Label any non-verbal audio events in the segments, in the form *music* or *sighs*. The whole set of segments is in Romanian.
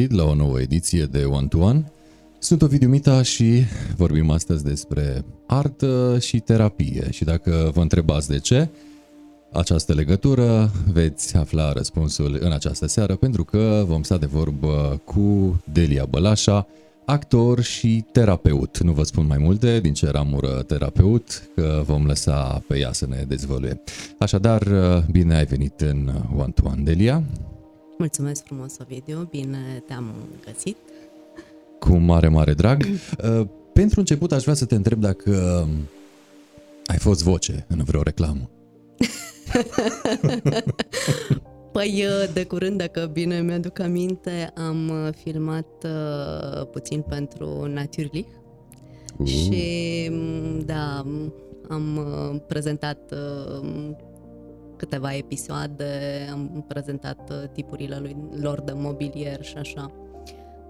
găsit la o nouă ediție de One to One. Sunt Ovidiu Mita și vorbim astăzi despre artă și terapie. Și dacă vă întrebați de ce, această legătură veți afla răspunsul în această seară pentru că vom sta de vorbă cu Delia Bălașa, actor și terapeut. Nu vă spun mai multe din ce ramură terapeut, că vom lăsa pe ea să ne dezvăluie. Așadar, bine ai venit în One to One, Delia. Mulțumesc frumos, Ovidiu, bine te-am găsit. Cu mare, mare drag. *clears throat* Uh, pentru început aș vrea să te întreb dacă ai fost voce în vreo reclamă. *laughs* Păi, uh, de curând, dacă bine mi-aduc aminte, am uh, filmat uh, puțin pentru Naturlich uh. și, mm, da, am uh, prezentat uh, câteva episoade, am prezentat tipurile lui, lor de mobilier și așa.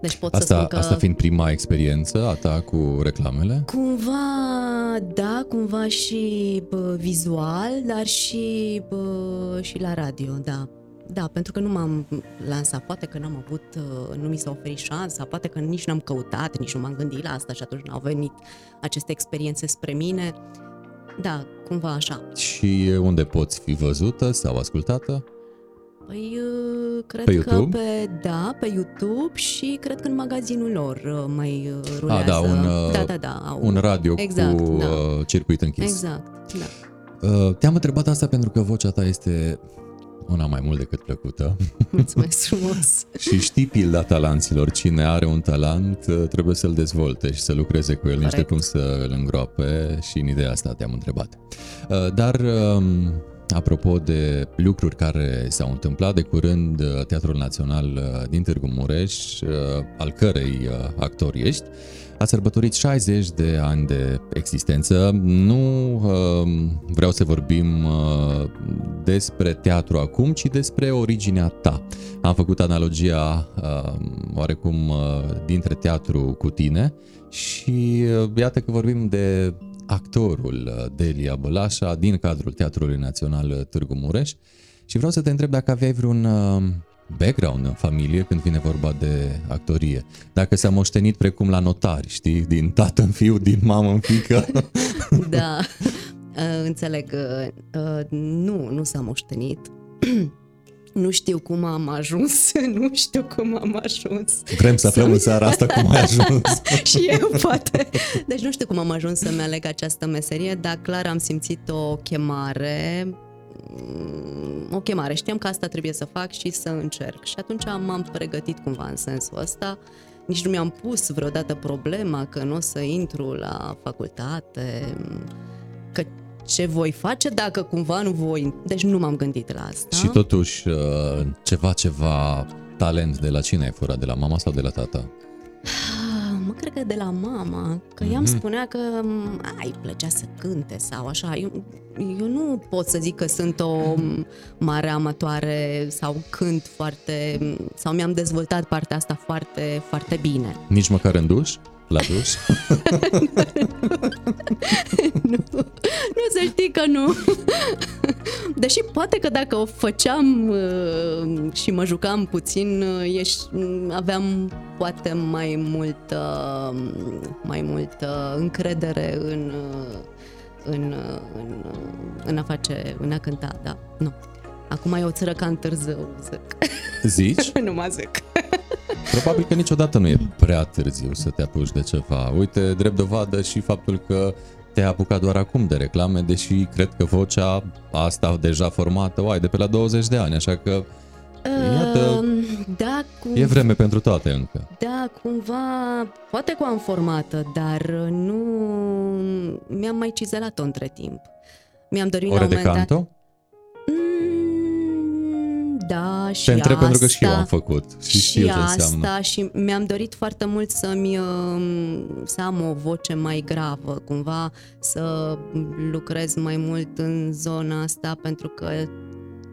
Deci pot asta, să spun că... Asta fiind prima experiență a ta cu reclamele? Cumva, da, cumva și bă, vizual, dar și, bă, și la radio, da. Da, pentru că nu m-am lansat, poate că n-am avut, uh, nu mi s-a oferit șansa, poate că nici n-am căutat, nici nu m-am gândit la asta și atunci n-au venit aceste experiențe spre mine. Da, cumva așa. Și unde poți fi văzută sau ascultată? Păi, uh, cred pe că YouTube? pe, da, pe YouTube și cred că în magazinul lor uh, mai rulează. Ah, da, un, da, da, da, un, un radio exact, cu da. circuit închis. Exact, da. Te-am întrebat asta pentru că vocea ta este una mai mult decât plăcută. *laughs* Mulțumesc frumos! și știi pilda talanților. Cine are un talent uh, trebuie să-l dezvolte și să lucreze cu el, Corect. niște cum să îl îngroape și în ideea asta te-am întrebat. Uh, dar um, apropo de lucruri care s-au întâmplat de curând, uh, Teatrul Național din Târgu Mureș, al cărei actor ești, a sărbătorit 60 de ani de existență. Nu uh, vreau să vorbim uh, despre teatru acum, ci despre originea ta. Am făcut analogia uh, oarecum uh, dintre teatru cu tine și uh, iată că vorbim de actorul uh, Delia Bălașa din cadrul Teatrului Național Târgu Mureș și vreau să te întreb dacă aveai vreun uh, background în familie când vine vorba de actorie. Dacă s-a moștenit precum la notari, știi, din tată în fiu, din mamă în fică. *laughs* da, uh, înțeleg. Uh, nu, nu s-a moștenit. Nu știu cum am ajuns, *laughs* nu știu cum am ajuns. Vrem să aflăm în seara asta cum ai ajuns. *laughs* și eu, poate. Deci nu știu cum am ajuns să-mi aleg această meserie, dar clar am simțit o chemare o chemare. Știam că asta trebuie să fac și să încerc. Și atunci m-am pregătit cumva în sensul ăsta. Nici nu mi-am pus vreodată problema că nu o să intru la facultate, că ce voi face dacă cumva nu voi... Deci nu m-am gândit la asta. Și totuși, uh, ceva, ceva talent de la cine ai furat? De la mama sau de la tata? *sighs* mă, cred că de la mama, că mm-hmm. ea îmi mhm. spunea că ai plăcea să cânte sau așa. Eu, eu nu pot să zic că sunt o mare amatoare sau cânt foarte, sau mi-am dezvoltat partea asta foarte, foarte bine. Nici măcar în duș? La duș? *laughs* nu, nu să știi că nu. Deși poate că dacă o făceam uh, și mă jucam puțin, uh, ești, aveam poate mai mult, uh, mai mult încredere în, în, în, în a face, în a cânta, da. Nu. Acum e o țără ca târziu, zic. Zici? *laughs* nu mă zic. Probabil că niciodată nu e prea târziu să te apuci de ceva. Uite, drept dovadă și faptul că te-ai apucat doar acum de reclame, deși cred că vocea asta deja formată, o ai de pe la 20 de ani, așa că Iată, uh, da, cum... e vreme pentru toate încă. Da, cumva, poate că am formată, dar nu mi-am mai cizelat-o între timp. Mi-am dorit Ore la un moment de canto? Dat... Da, și Te întreb asta, pentru că și eu am făcut și, și știu ce asta înseamnă. și mi-am dorit foarte mult să-mi um, să am o voce mai gravă, cumva să lucrez mai mult în zona asta pentru că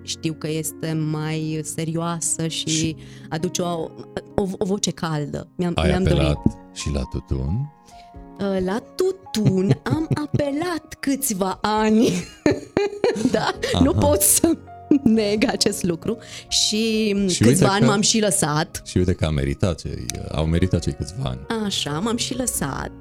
știu că este mai serioasă și, și... aduce o, o, o voce caldă. Mi-am, Ai mi-am apelat dorit. și la tutun? Uh, la tutun am *laughs* apelat câțiva ani, *laughs* da? Aha. Nu pot să *laughs* neg acest lucru și, și câțiva ani că, m-am și lăsat. Și uite că a meritat cei, au meritat cei câțiva ani. Așa, m-am și lăsat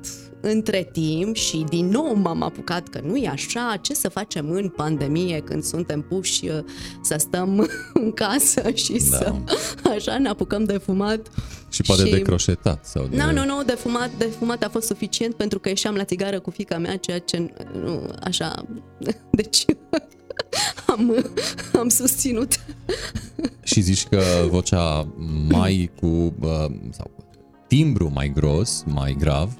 între timp și din nou m-am apucat că nu e așa, ce să facem în pandemie când suntem puși uh, să stăm *laughs* în casă și da. să *laughs* așa ne apucăm de fumat. Și poate și... de croșetat sau de... Nu, nu, nu, de fumat, de fumat a fost suficient pentru că ieșeam la țigară cu fica mea, ceea ce nu, așa, deci am, am susținut. Și zici că vocea mai cu, uh, sau timbru mai gros, mai grav,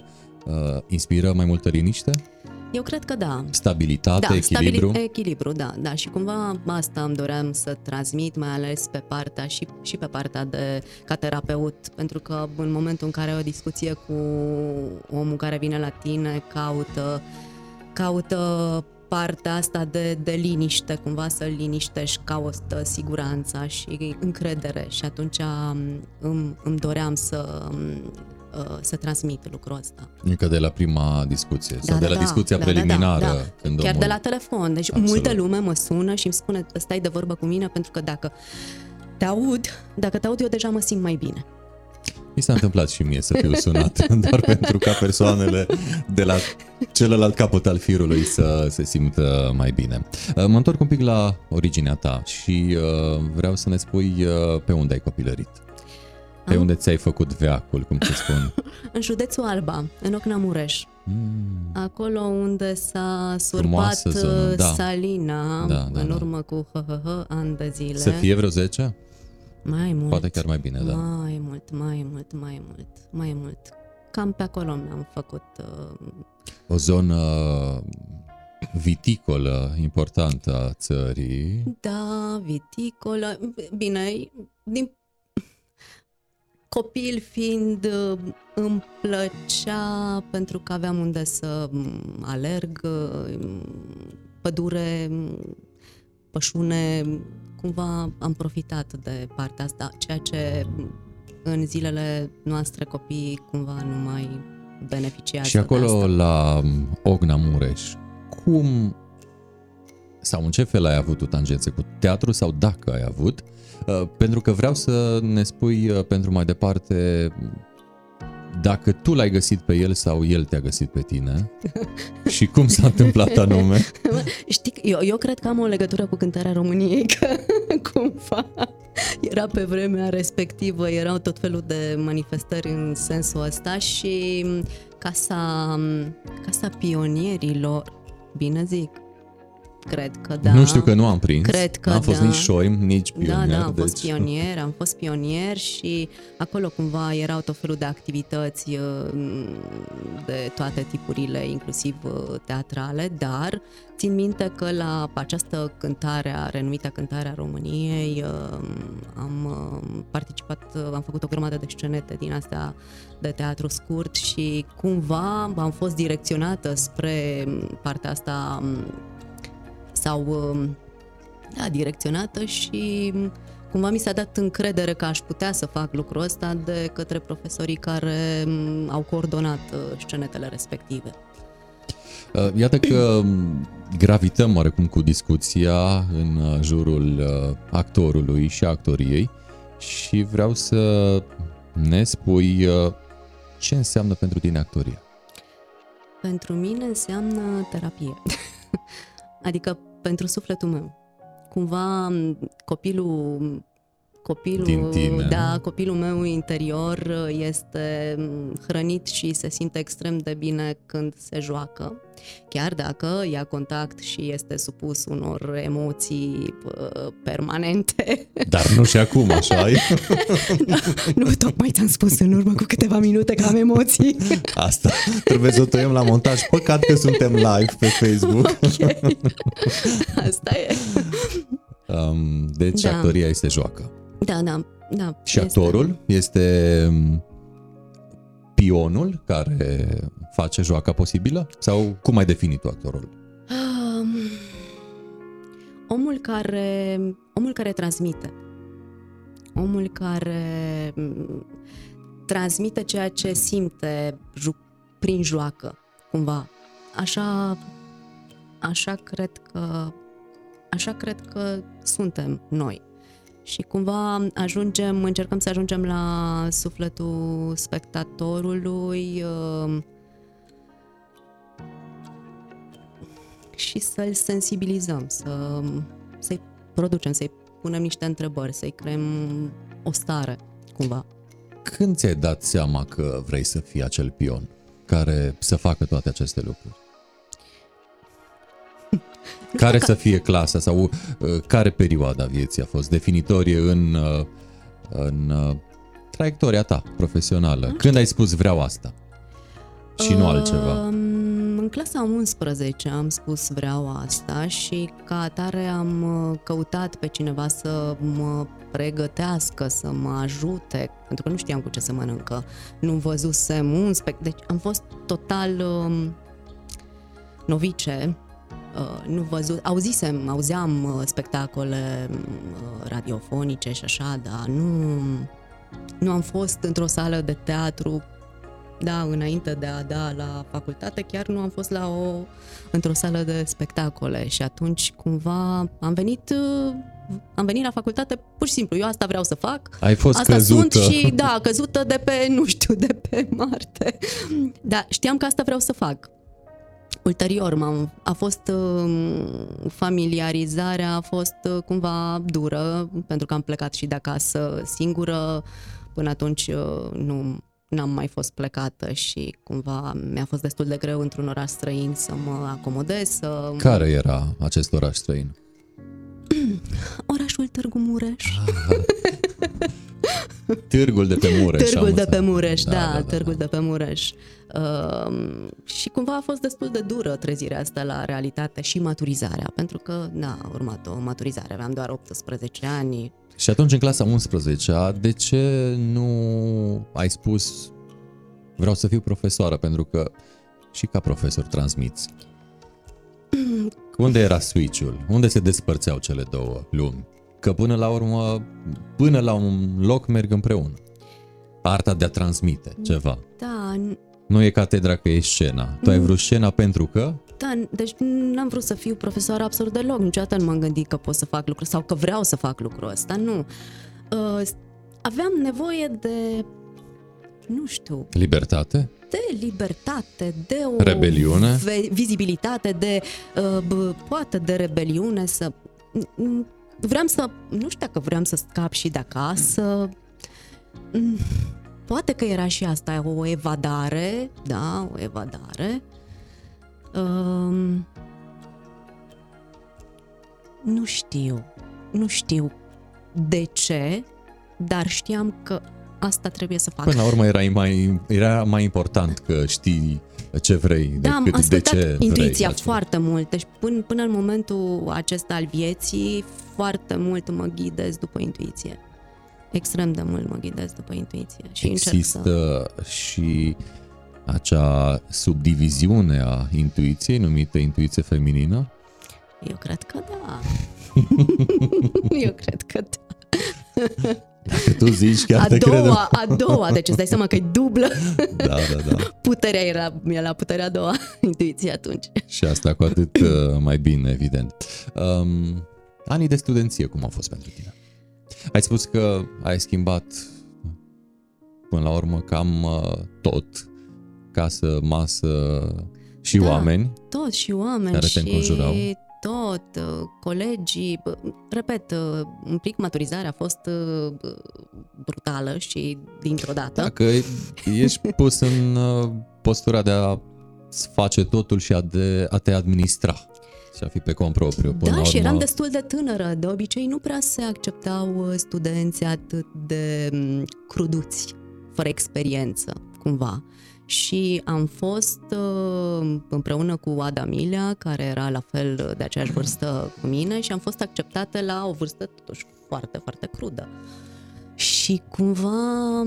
uh, inspiră mai multă liniște? Eu cred că da. Stabilitate, da, echilibru? Stabili- echilibru, da, da. Și cumva asta îmi doream să transmit, mai ales pe partea și, și pe partea de ca terapeut, pentru că în momentul în care ai o discuție cu omul care vine la tine, caută, caută partea asta de, de liniște, cumva să-l liniștești, caută siguranța și încredere și atunci îmi, îmi doream să Uh, să transmit lucrul ăsta. Încă de la prima discuție da, sau da, de la da, discuția da, preliminară. Da, da, da. Când Chiar omul... de la telefon. Deci Absolut. multă lume mă sună și îmi spune stai de vorbă cu mine pentru că dacă te aud, dacă te aud eu deja mă simt mai bine. Mi s-a întâmplat și mie să fiu sunat, *laughs* doar pentru ca persoanele de la celălalt capăt al firului să se simtă mai bine. Uh, mă întorc un pic la originea ta și uh, vreau să ne spui pe unde ai copilărit. Pe Am? unde ți-ai făcut veacul, cum se spun? *laughs* în județul Alba, în Ocna Mureș. Mm. Acolo unde s-a surpat zonă, da. Salina da, da, în da. urmă cu hă, ani de zile. Să fie vreo 10? Mai mult. Poate chiar mai bine, da. Mai mult, mai mult, mai mult, mai mult. Cam pe acolo mi-am făcut... Uh... O zonă viticolă importantă a țării. Da, viticolă. Bine, din copil fiind uh, îmi plăcea pentru că aveam unde să mm, alerg, uh, pădure, mm, pășune, cumva am profitat de partea asta, ceea ce mm, în zilele noastre copii cumva nu mai beneficiază Și acolo la Ogna Mureș, cum sau în ce fel ai avut tu tangențe cu teatru sau dacă ai avut? Uh, pentru că vreau să ne spui uh, pentru mai departe dacă tu l-ai găsit pe el sau el te-a găsit pe tine *laughs* și cum s-a întâmplat anume. *laughs* Știi, eu, eu cred că am o legătură cu cântarea României, că *laughs* cumva era pe vremea respectivă, erau tot felul de manifestări în sensul ăsta și casa, casa pionierilor, bine zic, Cred că da. Nu știu că nu am prins. Cred că N-am fost da. nici șoim, nici pionier. Da, da, am deci... fost pionier, am fost pionier și acolo cumva erau tot felul de activități uh, de toate tipurile, inclusiv uh, teatrale, dar țin minte că la această cântare, renumită cântarea României, uh, am participat, am făcut o grămadă de scenete din astea de teatru scurt și cumva am fost direcționată spre partea asta um, sau um, da, direcționată și um, cumva mi s-a dat încredere că aș putea să fac lucrul ăsta de către profesorii care um, au coordonat uh, scenetele respective. Uh, iată că gravităm oarecum cu discuția în uh, jurul actorului și actoriei și vreau să ne spui ce înseamnă pentru tine actoria. Pentru mine înseamnă terapie. *laughs* adică pentru sufletul meu. Cumva copilul copilul, Din tine. da, copilul meu interior este hrănit și se simte extrem de bine când se joacă, chiar dacă ia contact și este supus unor emoții permanente. *laughs* Dar nu și acum, așa e? nu, *laughs* nu, tocmai ți-am spus în urmă cu câteva minute că am emoții. *laughs* Asta trebuie să o tăiem la montaj. Păcat că suntem live pe Facebook. Okay. Asta e. Um, deci da. actoria este joacă. Da, da, da. Și este... actorul este um, pionul care face joaca posibilă? Sau cum ai definit tu actorul? Um, omul care omul care transmite. Omul care mm, transmite ceea ce simte ju- prin joacă, cumva. Așa, așa cred că așa cred că suntem noi. Și cumva ajungem, încercăm să ajungem la sufletul spectatorului uh, și să-l sensibilizăm, să, să-i producem, să-i punem niște întrebări, să-i creăm o stare, cumva. Când ți-ai dat seama că vrei să fii acel pion care să facă toate aceste lucruri? Care să fie clasa sau uh, care perioada vieții a fost definitorie în, uh, în uh, traiectoria ta profesională? Când ai spus vreau asta și nu altceva? Um, în clasa 11 am spus vreau asta și ca atare am uh, căutat pe cineva să mă pregătească, să mă ajute, pentru că nu știam cu ce să mănâncă. Nu văzusem un spect... Deci am fost total um, novice, uh, nu văzut, auzisem, auzeam uh, spectacole uh, radiofonice și așa, dar nu, nu am fost într-o sală de teatru da, înainte de a da la facultate, chiar nu am fost la o, într-o sală de spectacole și atunci cumva am venit am venit la facultate pur și simplu, eu asta vreau să fac. Ai fost asta căzută. sunt și, da, căzută de pe, *laughs* nu știu, de pe Marte. Da, știam că asta vreau să fac. Ulterior m-am, a fost um, familiarizarea a fost uh, cumva dură pentru că am plecat și de acasă singură. Până atunci uh, nu n-am mai fost plecată și cumva mi-a fost destul de greu într-un oraș străin să mă acomodez. Să... Care era acest oraș străin? *clears throat* Orașul Târgu Mureș. Ah. Târgul de pe Mureș. Târgul de pe Mureș, da, da, da, da Târgul da. de pe Mureș. Uh, și cumva a fost destul de dură trezirea asta la realitate și maturizarea, pentru că, da, a urmat o maturizare, aveam doar 18 ani, și atunci, în clasa 11 de ce nu ai spus vreau să fiu profesoară? Pentru că și ca profesor transmiți. Unde era switch-ul? Unde se despărțeau cele două lumi? Că până la urmă, până la un loc merg împreună. Arta de a transmite ceva. Da. Nu e catedra că e scena. Tu ai vrut scena pentru că da, deci n-am vrut să fiu profesor absolut deloc, niciodată nu m-am gândit că pot să fac lucrul sau că vreau să fac lucrul ăsta, nu. Uh, aveam nevoie de, nu știu... Libertate? De libertate, de o... Rebeliune? Vizibilitate, de... Uh, poate de rebeliune, să... Vreau să... Nu știu dacă vreau să scap și de acasă... Mm, poate că era și asta o evadare, da, o evadare. Um, nu știu. Nu știu de ce, dar știam că asta trebuie să fac. Până la urmă era mai, era mai important că știi ce vrei da, decât de ce intuiția vrei. foarte mult. Deci până, până în momentul acesta al vieții, foarte mult mă ghidez după intuiție. Extrem de mult mă ghidez după intuiție. Și Există să... și acea subdiviziune a intuiției numită intuiție feminină? Eu cred că da. *laughs* Eu cred că da. *laughs* Dacă tu zici, chiar a te doua, credem. A doua, deci îți dai seama că e dublă. Da, da, da. Puterea era, e la puterea a doua, *laughs* intuiția atunci. Și asta cu atât uh, mai bine, evident. Um, anii de studenție, cum au fost pentru tine? Ai spus că ai schimbat până la urmă cam uh, tot casă, masă și da, oameni. Tot și oameni care te înconjurau. Tot, uh, colegii, repet, uh, un pic maturizarea a fost uh, brutală și dintr-o dată. Dacă ești pus în postura de a face totul și a, de, a te administra și a fi pe cont propriu. Până da, la urmă... și eram destul de tânără. De obicei nu prea se acceptau studenți atât de mm, cruduți, fără experiență, cumva și am fost uh, împreună cu Ada Milea, care era la fel de aceeași vârstă cu mine și am fost acceptate la o vârstă totuși foarte, foarte crudă. Și cumva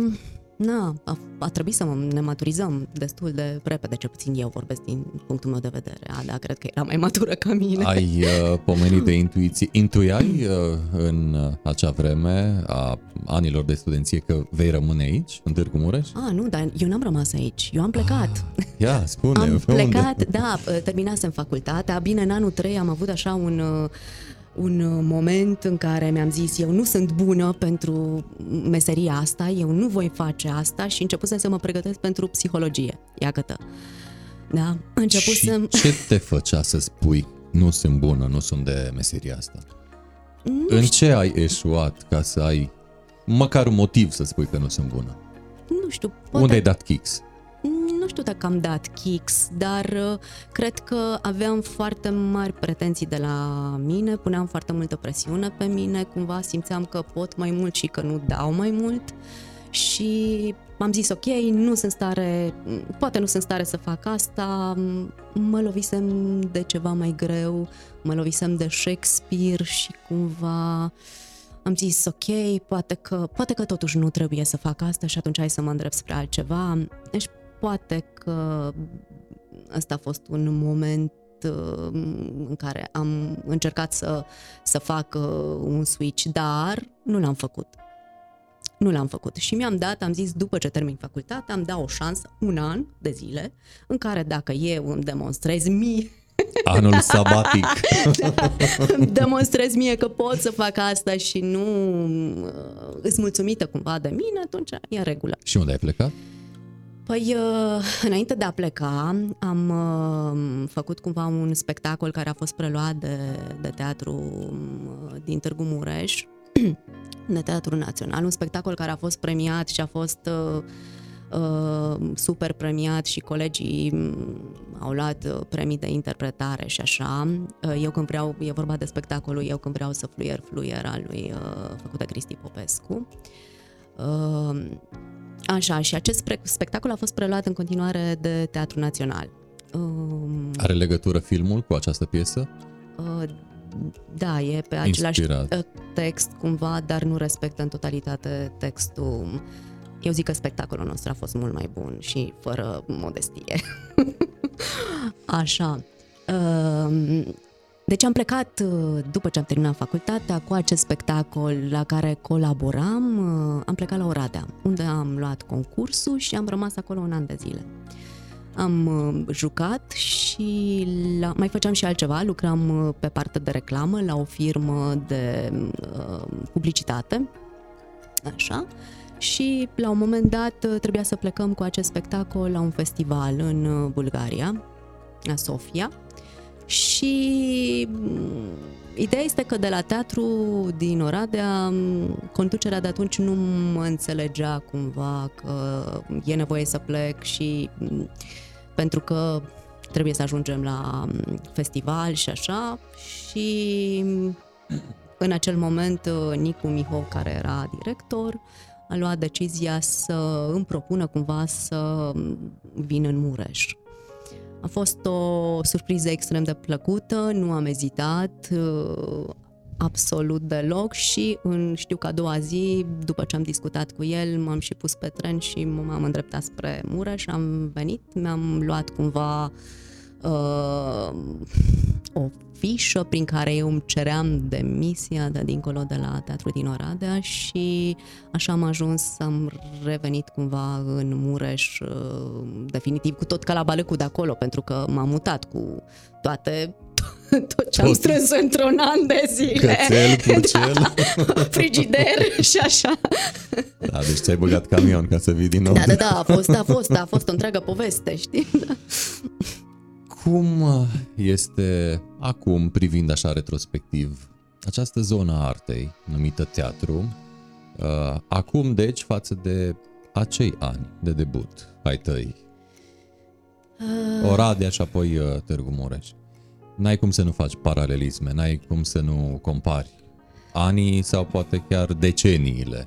na, a, a trebuit să ne maturizăm destul de repede, cel puțin eu vorbesc din punctul meu de vedere. A, da, cred că era mai matură ca mine. Ai *laughs* uh, pomenit de intuiție. Intuiai uh, în acea vreme a anilor de studenție că vei rămâne aici, în Târgu Mureș? Ah, nu, dar eu n-am rămas aici. Eu am plecat. Ah, ia, spune, Am pe plecat, unde? da, terminasem facultatea. Bine, în anul 3 am avut așa un... Uh, un moment în care mi-am zis eu nu sunt bună pentru meseria asta, eu nu voi face asta și începusem să mă pregătesc pentru psihologie. Iată. Da, început și să... ce te făcea să spui nu sunt bună, nu sunt de meseria asta? Nu în știu. ce ai eșuat ca să ai măcar un motiv să spui că nu sunt bună? Nu știu. Poate... Unde ai dat kicks? Nu știu dacă am dat kicks, dar uh, cred că aveam foarte mari pretenții de la mine, puneam foarte multă presiune pe mine, cumva simțeam că pot mai mult și că nu dau mai mult și am zis ok, nu sunt stare, poate nu sunt stare să fac asta, mă lovisem de ceva mai greu, mă lovisem de Shakespeare și cumva am zis ok, poate că, poate că totuși nu trebuie să fac asta și atunci hai să mă îndrept spre altceva. Deci poate că ăsta a fost un moment uh, în care am încercat să, să fac uh, un switch, dar nu l-am făcut nu l-am făcut și mi-am dat, am zis, după ce termin facultatea, am dat o șansă, un an de zile, în care dacă eu îmi demonstrez mie *laughs* Anul sabatic. da, *laughs* îmi demonstrez mie că pot să fac asta și nu uh, îți mulțumită cumva de mine, atunci e în regulă. Și unde ai plecat? Păi, uh, *laughs* înainte de a pleca, am uh, făcut cumva un spectacol care a fost preluat de, de teatru din Târgu Mureș, *clears throat* de Teatrul Național, un spectacol care a fost premiat și a fost uh, uh, super premiat și colegii mm, au luat uh, premii de interpretare și așa. Uh, eu când vreau, e vorba de spectacolul Eu când vreau să fluier, fluier al lui uh, făcut de Cristi Popescu. Uh, așa, și acest spectacol a fost preluat în continuare de Teatrul Național. Uh, Are legătură filmul cu această piesă? Uh, da, e pe același Inspirat. Uh, text cumva, dar nu respectă în totalitate textul. Eu zic că spectacolul nostru a fost mult mai bun și fără modestie. *laughs* Așa. Um, deci am plecat uh, după ce am terminat facultatea cu acest spectacol la care colaboram. Uh, am plecat la Oradea, unde am luat concursul și am rămas acolo un an de zile am uh, jucat și la, mai făceam și altceva, lucram uh, pe partea de reclamă la o firmă de uh, publicitate, așa, și la un moment dat uh, trebuia să plecăm cu acest spectacol la un festival în Bulgaria, la Sofia, și mm, ideea este că de la teatru din Oradea, mm, conducerea de atunci nu mă înțelegea cumva că e nevoie să plec și mm, pentru că trebuie să ajungem la festival și așa și în acel moment Nicu Miho, care era director, a luat decizia să îmi propună cumva să vin în Mureș. A fost o surpriză extrem de plăcută, nu am ezitat, absolut deloc și în, știu că a doua zi, după ce am discutat cu el, m-am și pus pe tren și m-am îndreptat spre Mureș, am venit, mi-am luat cumva uh, o fișă prin care eu îmi ceream demisia de dincolo de la Teatru din Oradea și așa am ajuns, am revenit cumva în Mureș uh, definitiv cu tot calabalăcul de acolo pentru că m-am mutat cu toate *laughs* tot ce am strâns într-un an de zile. Cățel, purcel. Da, frigider și așa. Da, deci ți-ai băgat camion ca să vii din nou. Da, da, da, a fost, a fost, a fost o întreagă poveste, știi? Da. *laughs* Cum este acum, privind așa retrospectiv, această zonă a artei, numită teatru, uh, acum, deci, față de acei ani de debut ai tăi, uh. Oradea și apoi uh, Târgu Mureș n-ai cum să nu faci paralelisme, n-ai cum să nu compari anii sau poate chiar deceniile.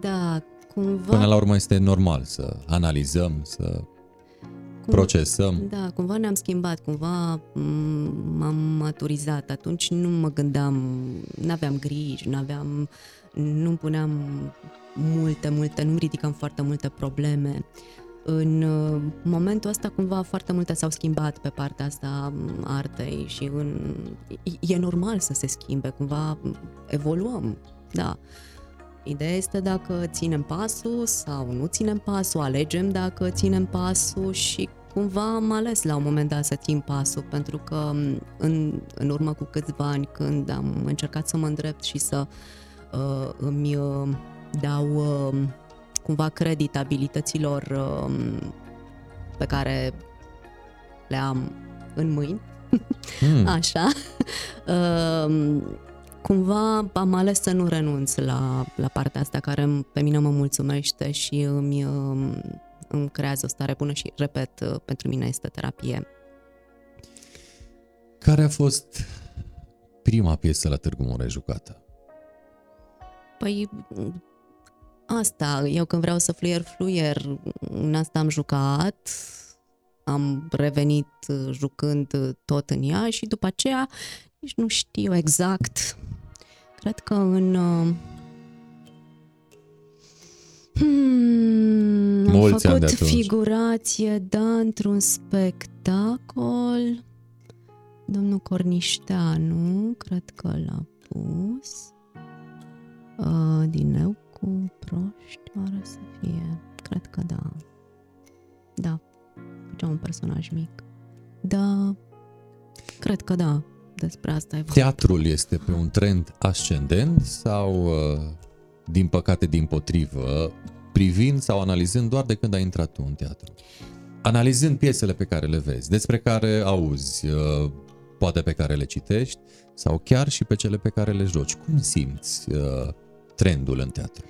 Da, cumva... Până la urmă este normal să analizăm, să cum, procesăm. Da, cumva ne-am schimbat, cumva m-am maturizat. Atunci nu mă gândeam, nu aveam griji, nu aveam, nu puneam multe, multe, nu ridicam foarte multe probleme în uh, momentul ăsta cumva foarte multe s-au schimbat pe partea asta artei și în, e normal să se schimbe, cumva evoluăm, da. Ideea este dacă ținem pasul sau nu ținem pasul, alegem dacă ținem pasul și cumva am ales la un moment dat să țin pasul, pentru că în, în urmă cu câțiva ani, când am încercat să mă îndrept și să uh, îmi uh, dau uh, cumva credit abilităților uh, pe care le am în mâini, mm. *laughs* așa, *laughs* uh, cumva am ales să nu renunț la, la partea asta care pe mine mă mulțumește și îmi, um, îmi creează o stare bună și, repet, uh, pentru mine este terapie. Care a fost prima piesă la Târgu Mureș jucată? Păi asta, eu când vreau să fluier, fluier, în asta am jucat, am revenit uh, jucând uh, tot în ea și după aceea nici nu știu exact. Cred că în... Uh, hmm, Mulți am făcut figurație, da, într-un spectacol. Domnul Cornișteanu, cred că l-a pus. Uh, din nou cu proști, oare să fie? Cred că da. Da, făcea un personaj mic. Da, cred că da despre asta ai Teatrul este pe un trend ascendent sau, uh, din păcate, din potrivă, privind sau analizând doar de când ai intrat tu în teatru? Analizând piesele pe care le vezi, despre care auzi, uh, poate pe care le citești, sau chiar și pe cele pe care le joci, cum simți uh, trendul în teatru?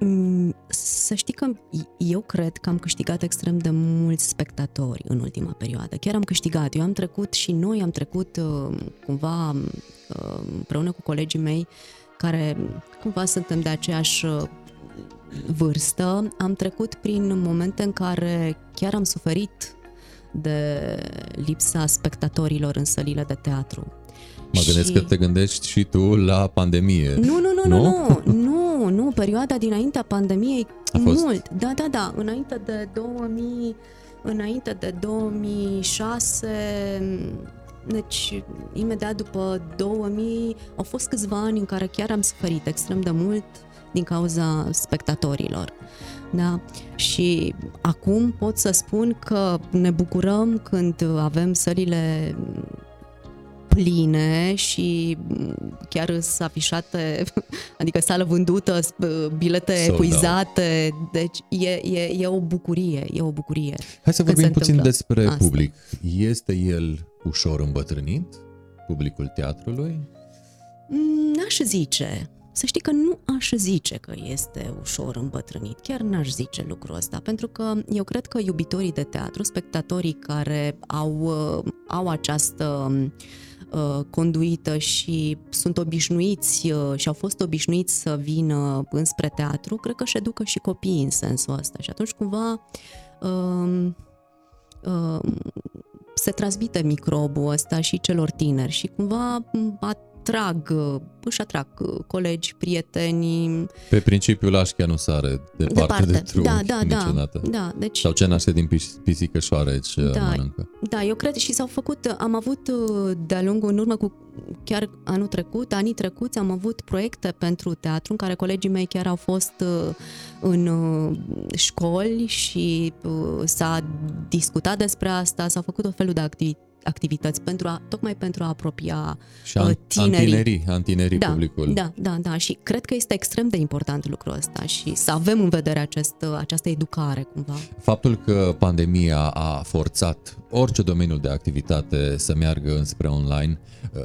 Mm, să știi că eu cred că am câștigat extrem de mulți spectatori în ultima perioadă. Chiar am câștigat. Eu am trecut și noi am trecut uh, cumva uh, împreună cu colegii mei care cumva suntem de aceeași uh, vârstă, am trecut prin momente în care chiar am suferit de lipsa spectatorilor în sălile de teatru. Mă gândesc și... că te gândești și tu la pandemie. Nu, nu, nu, nu, nu, nu, nu, perioada dinaintea pandemiei A fost. mult. Da, da, da, înainte de 2000, înainte de 2006, deci imediat după 2000 au fost câțiva ani în care chiar am suferit extrem de mult din cauza spectatorilor. Da? Și acum pot să spun că ne bucurăm când avem sălile pline și chiar sunt afișate, *laughs* adică sală vândută, bilete Sold epuizate, out. deci e, e, e o bucurie, e o bucurie. Hai să vorbim puțin despre asta. public. Este el ușor îmbătrânit, publicul teatrului? N-aș zice. Să știi că nu aș zice că este ușor îmbătrânit, chiar n-aș zice lucrul ăsta, pentru că eu cred că iubitorii de teatru, spectatorii care au, uh, au această uh, uh, conduită și sunt obișnuiți uh, și au fost obișnuiți să vină înspre teatru, cred că își educă și copiii în sensul ăsta. Și atunci cumva uh, uh, se transmite microbul ăsta și celor tineri și cumva atrag, își atrag colegi, prieteni. Pe principiul așchia nu sare departe, departe. de trunchi da, da, da, niciodată. Da, deci... Sau ce naște din pisică șoareci da, mănâncă. Da, eu cred și s-au făcut, am avut de-a lungul, în urmă cu chiar anul trecut, anii trecuți, am avut proiecte pentru teatru în care colegii mei chiar au fost în școli și s-a discutat despre asta, s-au făcut o felul de activități activități pentru a, tocmai pentru a apropia și a, tinerii. Antinerii, antinerii da, publicul. Da, da, da și cred că este extrem de important lucrul ăsta și să avem în vedere acest, această educare cumva. Faptul că pandemia a forțat orice domeniu de activitate să meargă înspre online, uh,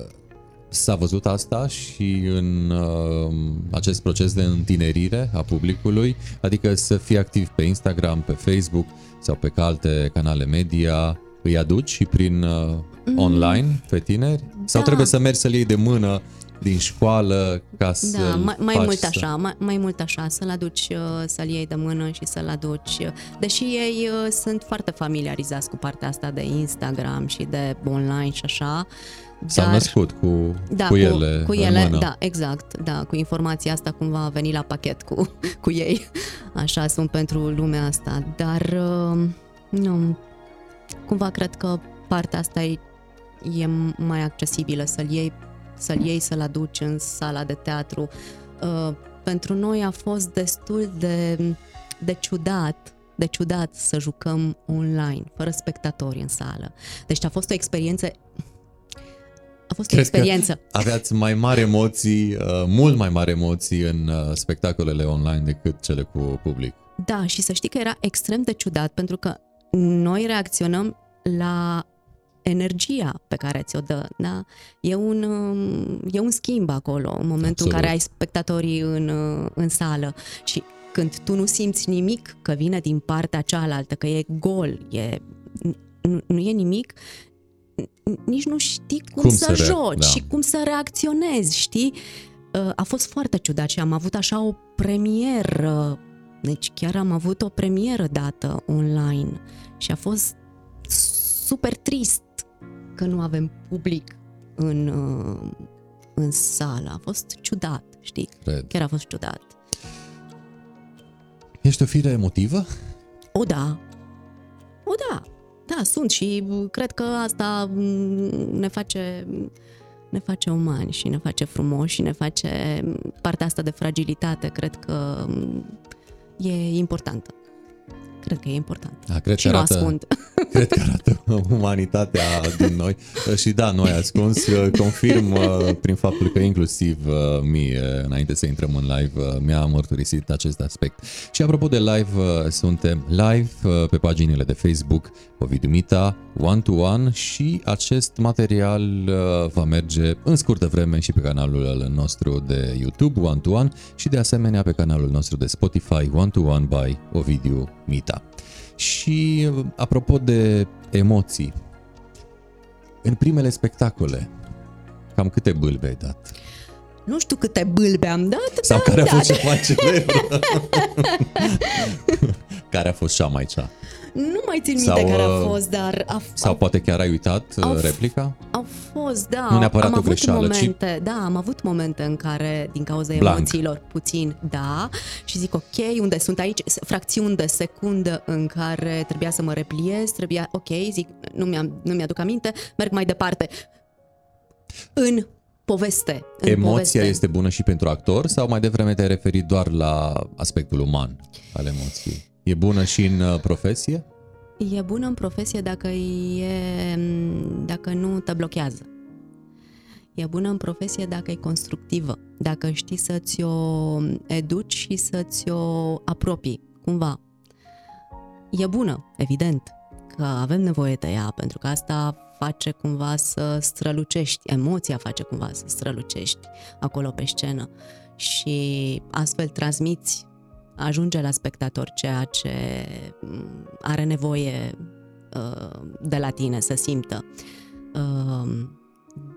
S-a văzut asta și în uh, acest proces de întinerire a publicului, adică să fii activ pe Instagram, pe Facebook sau pe alte canale media, îi aduci și prin uh, mm. online pe tineri? Sau da. trebuie să mergi să-l iei de mână din școală ca să Da, mai, mai mult așa, să... mai, mai mult așa, să-l aduci, uh, să-l iei de mână și să-l aduci. Deși ei uh, sunt foarte familiarizați cu partea asta de Instagram și de online și așa, S-au dar, născut cu, da, cu ele cu, cu ele, mână. Da, exact, da, cu informația asta cumva a venit la pachet cu, *laughs* cu ei, așa sunt pentru lumea asta, dar uh, nu, cumva cred că partea asta e, e mai accesibilă, să-l iei, să-l iei, să-l aduci în sala de teatru. Uh, pentru noi a fost destul de, de ciudat de ciudat să jucăm online, fără spectatori în sală. Deci a fost o experiență a fost Cred o experiență. Că aveați mai mari emoții, uh, mult mai mari emoții în uh, spectacolele online decât cele cu public. Da, și să știi că era extrem de ciudat pentru că noi reacționăm la energia pe care ți-o dă. Da? E, un, um, e un schimb acolo, în momentul Absolut. în care ai spectatorii în, uh, în sală. Și când tu nu simți nimic că vine din partea cealaltă, că e gol, e, nu, nu e nimic, nici nu știi cum, cum să, să joci da. și cum să reacționezi, știi? Uh, a fost foarte ciudat și am avut așa o premieră, deci chiar am avut o premieră dată online și a fost super trist că nu avem public în, uh, în sală. A fost ciudat, știi? Cred. Chiar a fost ciudat. Ești o fire emotivă? O, da. O, da. Da, sunt și cred că asta ne face ne face umani și ne face frumoși și ne face partea asta de fragilitate, cred că e importantă. Cred că e important. A, cred și că arată, ascund. Cred că arată umanitatea din noi. Și da, noi ascuns. Confirm prin faptul că inclusiv mie, înainte să intrăm în live, mi-a mărturisit acest aspect. Și apropo de live, suntem live pe paginile de Facebook, Ovidiu Mita, One to One și acest material va merge în scurtă vreme și pe canalul nostru de YouTube, One to One, și de asemenea pe canalul nostru de Spotify, One to One by Ovidiu Mita. Și apropo de emoții, în primele spectacole, cam câte bâlbe ai dat? Nu știu câte bâlbe am dat, Sau care a fost cea mai celebră? *laughs* care a fost cea mai cea? Nu mai țin minte sau, care a uh, fost, dar... A, sau a, poate chiar ai uitat uh, au, replica? Au fost, da. Nu neapărat am o greșeală, momente, ci... Da, am avut momente în care, din cauza Blank. emoțiilor, puțin, da, și zic, ok, unde sunt aici, fracțiuni de secundă în care trebuia să mă repliez, trebuia, ok, zic, nu, mi-am, nu mi-aduc aminte, merg mai departe. În poveste. În Emoția poveste. este bună și pentru actor sau mai devreme te-ai referit doar la aspectul uman al emoției? E bună și în uh, profesie? E bună în profesie dacă, e, dacă nu te blochează. E bună în profesie dacă e constructivă, dacă știi să ți-o educi și să ți-o apropii, cumva. E bună, evident, că avem nevoie de ea, pentru că asta face cumva să strălucești, emoția face cumva să strălucești acolo pe scenă și astfel transmiți ajunge la spectator ceea ce mm, are nevoie uh, de la tine să simtă. Uh,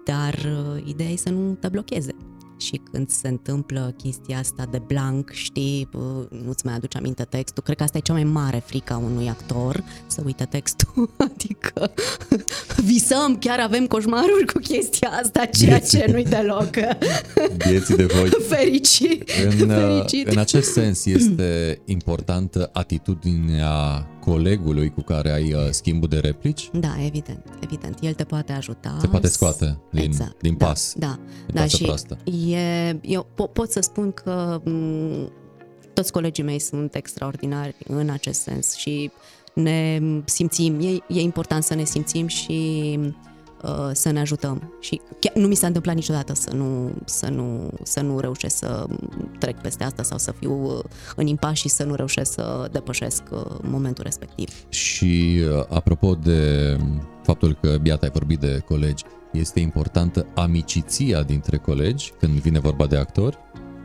dar uh, ideea e să nu te blocheze și când se întâmplă chestia asta de blank, știi, nu-ți mai aduce aminte textul, cred că asta e cea mai mare frică a unui actor, să uite textul, *laughs* adică visăm, chiar avem coșmaruri cu chestia asta, ceea Vieții. ce nu-i deloc *laughs* Vieții de voi. Fericit. În, Fericit. în acest sens este importantă atitudinea colegului cu care ai uh, schimbul de replici? Da, evident, evident. El te poate ajuta. Se poate scoate din, exact, din da, pas. Da, din da. și proastă. E, eu po- pot să spun că m- mm, toți colegii mei sunt extraordinari în acest sens și ne simțim, e, e important să ne simțim și uh, să ne ajutăm. Și chiar nu mi s-a întâmplat niciodată să nu, să, nu, să nu reușesc să trec peste asta sau să fiu uh, în impas și să nu reușesc să depășesc uh, momentul respectiv. Și uh, apropo de faptul că, Biata, ai vorbit de colegi, este importantă amiciția dintre colegi când vine vorba de actori?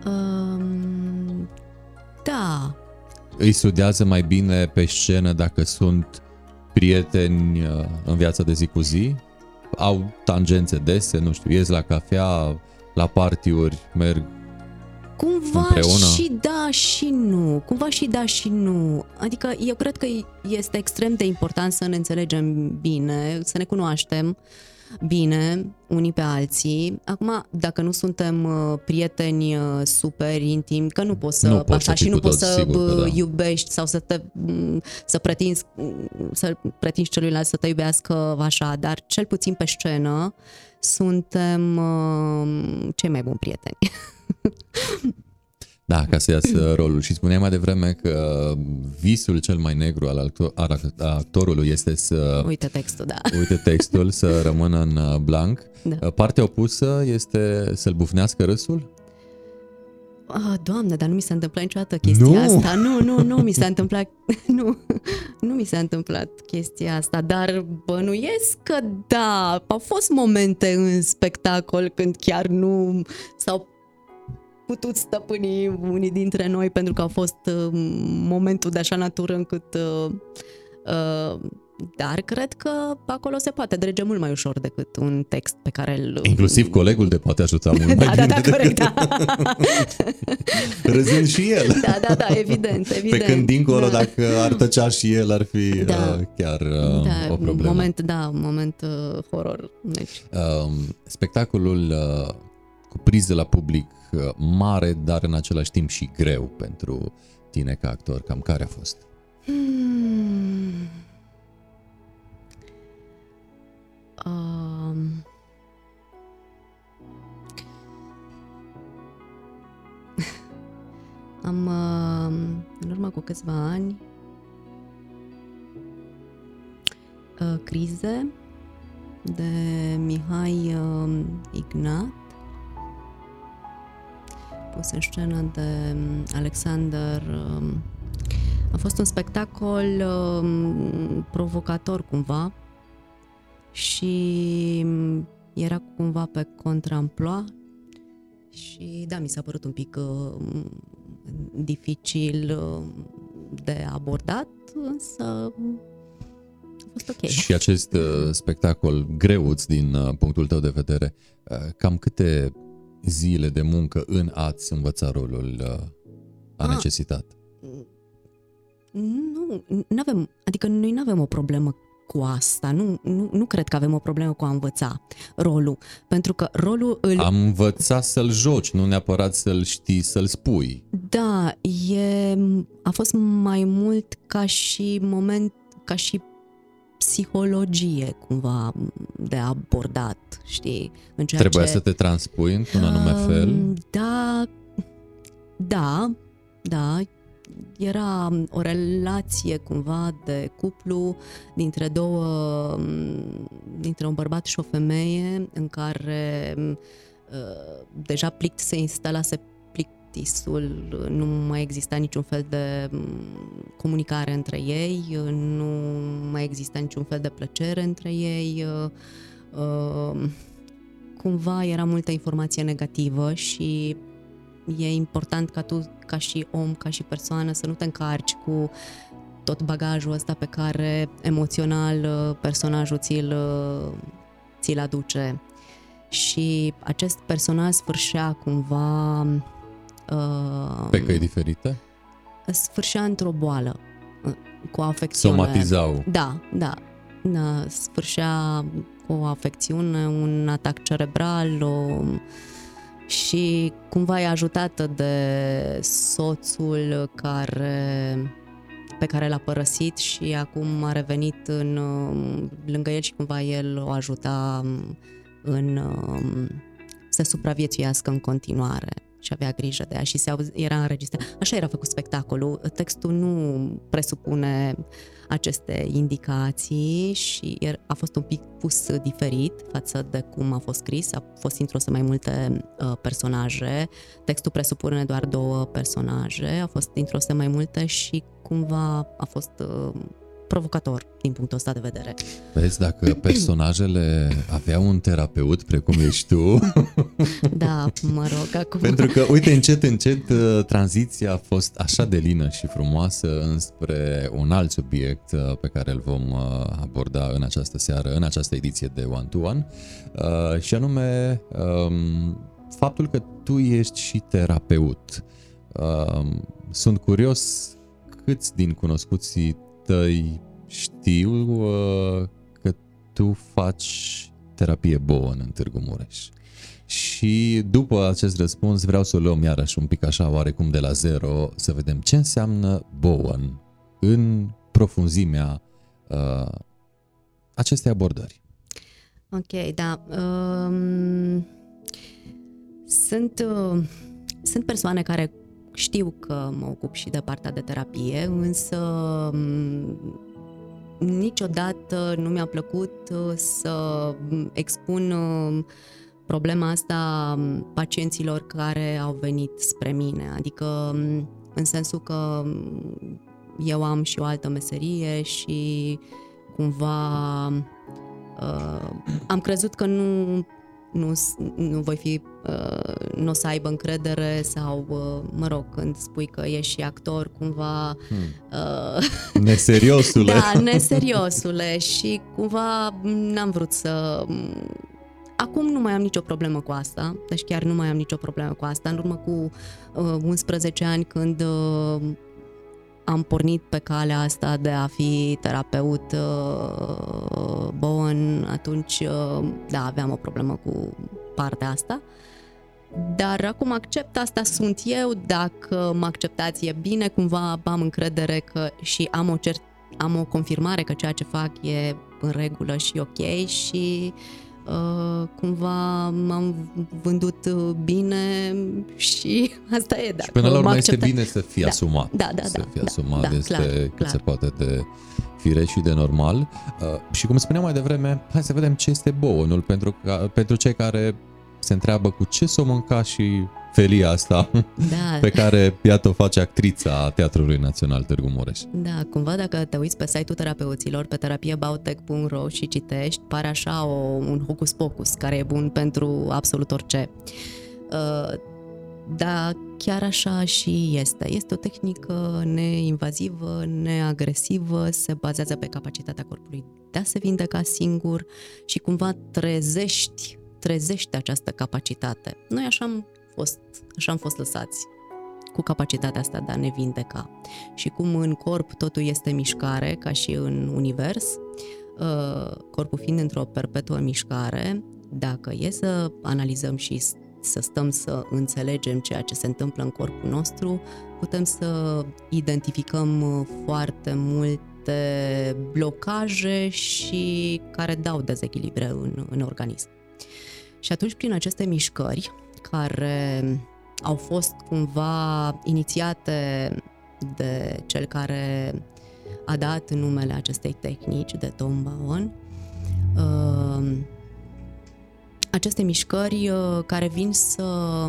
Um, da. Îi studiază mai bine pe scenă dacă sunt prieteni în viața de zi cu zi? Au tangențe dese, nu știu, ies la cafea, la partiuri, merg Cumva împreună? și da și nu. Cumva și da și nu. Adică eu cred că este extrem de important să ne înțelegem bine, să ne cunoaștem uh, bine unii pe alții. Acum, dacă nu suntem uh, prieteni uh, super intimi, că nu poți să nu poți așa să și nu poți să da. iubești sau să te mm, să pretinzi să pretinzi celuilalt să te iubească așa, dar cel puțin pe scenă suntem uh, cei mai buni prieteni. *laughs* Da, ca să iasă rolul. Și spuneai mai devreme că visul cel mai negru al, actor, al actorului este să... Uite textul, da. Uite textul, să *laughs* rămână în uh, blank. Da. Partea opusă este să-l bufnească râsul? Oh, doamne, dar nu mi s-a întâmplat niciodată chestia nu. asta. Nu, nu, nu mi s-a întâmplat. *laughs* Nu, nu mi s-a întâmplat chestia asta, dar bănuiesc că da, au fost momente în spectacol când chiar nu s-au putut stăpâni unii dintre noi pentru că a fost uh, momentul de așa natură încât uh, uh, dar cred că acolo se poate drege mult mai ușor decât un text pe care îl... Inclusiv colegul te poate ajuta mult *laughs* mai da, bine. Da, da, corect, da. *laughs* Râzând și el. *laughs* Da, da, da, evident, evident. Pe când dincolo, da. dacă ar tăcea și el, ar fi da. uh, chiar uh, da, o problemă. Moment, da, moment uh, horror. Deci. Uh, spectacolul uh, cu priză la public uh, mare, dar în același timp și greu pentru tine ca actor. Cam care a fost? Hmm. Um, *laughs* am, uh, în urmă cu câțiva ani, uh, crize de Mihai uh, Ignat, pus în scenă de um, Alexander. Uh, a fost un spectacol uh, provocator cumva, și era cumva pe contramploa și da, mi s-a părut un pic uh, dificil uh, de abordat, însă a fost ok. Și acest uh, spectacol greuț din uh, punctul tău de vedere, uh, cam câte zile de muncă în ați învăța rolul uh, a, a ah. necesitat? Nu, nu avem, adică noi nu avem o problemă cu asta. Nu, nu, nu cred că avem o problemă cu a învăța rolul, pentru că rolul îl... Am învățat să-l joci, nu neapărat să-l știi, să-l spui. Da, e, a fost mai mult ca și moment, ca și psihologie cumva de abordat, știi? În ceea Trebuia ce... să te transpui într-un anume fel? Da, da, da, era o relație cumva de cuplu dintre două, dintre un bărbat și o femeie în care uh, deja plict se instalase plictisul, nu mai exista niciun fel de comunicare între ei, nu mai exista niciun fel de plăcere între ei, uh, uh, cumva era multă informație negativă și e important ca tu, ca și om, ca și persoană, să nu te încarci cu tot bagajul ăsta pe care emoțional uh, personajul ți-l, uh, ți-l aduce. Și acest personaj sfârșea cumva... Uh, pe căi diferite? Sfârșea într-o boală, uh, cu afecțiune. Somatizau. Da, da. da sfârșea cu o afecțiune, un atac cerebral, o și cumva e ajutată de soțul care pe care l-a părăsit și acum a revenit în, lângă el și cumva el o ajuta în să supraviețuiască în continuare și avea grijă de ea și se era înregistrat. Așa era făcut spectacolul. Textul nu presupune aceste indicații și a fost un pic pus diferit față de cum a fost scris. A fost introduse mai multe uh, personaje. Textul presupune doar două personaje. A fost introduse mai multe și cumva a fost uh, provocator din punctul ăsta de vedere. Vezi, dacă *clears throat* personajele aveau un terapeut precum ești tu... *laughs* da, mă rog, acum... Pentru că, uite, încet, încet, uh, tranziția a fost așa de lină și frumoasă înspre un alt subiect uh, pe care îl vom uh, aborda în această seară, în această ediție de One to One, și anume um, faptul că tu ești și terapeut. Um, sunt curios câți din cunoscuții tăi știu uh, că tu faci terapie Bowen în Târgu Mureș. Și după acest răspuns vreau să o luăm iarăși un pic așa oarecum de la zero, să vedem ce înseamnă Bowen în profunzimea uh, acestei abordări. Ok, da. Um, sunt, uh, sunt persoane care știu că mă ocup și de partea de terapie, însă mm, niciodată nu mi-a plăcut uh, să expun uh, problema asta mm, pacienților care au venit spre mine. Adică mm, în sensul că eu am și o altă meserie și cumva uh, am crezut că nu nu, nu voi fi, uh, nu o să aibă încredere sau, uh, mă rog, când spui că ești și actor, cumva... Hmm. Uh, neseriosule! *laughs* da, neseriosule și cumva n-am vrut să... Acum nu mai am nicio problemă cu asta, deci chiar nu mai am nicio problemă cu asta. În urmă cu uh, 11 ani când uh, am pornit pe calea asta de a fi terapeut uh, Bowen, atunci, uh, da, aveam o problemă cu partea asta. Dar acum accept, asta sunt eu, dacă mă acceptați e bine, cumva am încredere că și am o, cert- am o confirmare că ceea ce fac e în regulă și ok și uh, Uh, cumva m-am vândut uh, bine și *laughs* asta e. Dacă și până la urmă este bine să fii da, asumat. Da, da, să da. fii da, asumat da, este clar, cât clar. se poate de fire și de normal. Uh, și cum spuneam mai devreme, hai să vedem ce este boonul pentru, ca, pentru cei care se întreabă cu ce să o mânca și felia asta da. *laughs* pe care, iată, o face actrița Teatrului Național Târgu Mureș. Da, cumva dacă te uiți pe site-ul terapeuților, pe terapiebautec.ro și citești, pare așa o, un hocus-pocus care e bun pentru absolut orice. Uh, da, chiar așa și este. Este o tehnică neinvazivă, neagresivă, se bazează pe capacitatea corpului de a se vindeca singur și cumva trezești, trezești această capacitate. Noi așa am fost, așa am fost lăsați cu capacitatea asta de a ne vindeca. Și cum în corp totul este mișcare, ca și în univers, uh, corpul fiind într-o perpetuă mișcare, dacă e să analizăm și să stăm să înțelegem ceea ce se întâmplă în corpul nostru, putem să identificăm foarte multe blocaje și care dau dezechilibre în, în organism. Și atunci, prin aceste mișcări, care au fost cumva inițiate de cel care a dat numele acestei tehnici, de Tom Bowen, uh, aceste mișcări uh, care vin să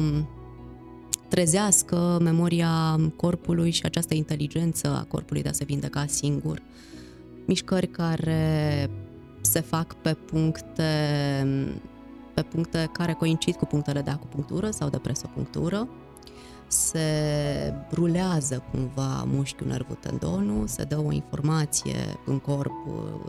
trezească memoria corpului și această inteligență a corpului de a se vindeca singur. Mișcări care se fac pe puncte pe puncte care coincid cu punctele de acupunctură sau de presopunctură. Se rulează cumva mușchiul nervul tendonul, se dă o informație în corp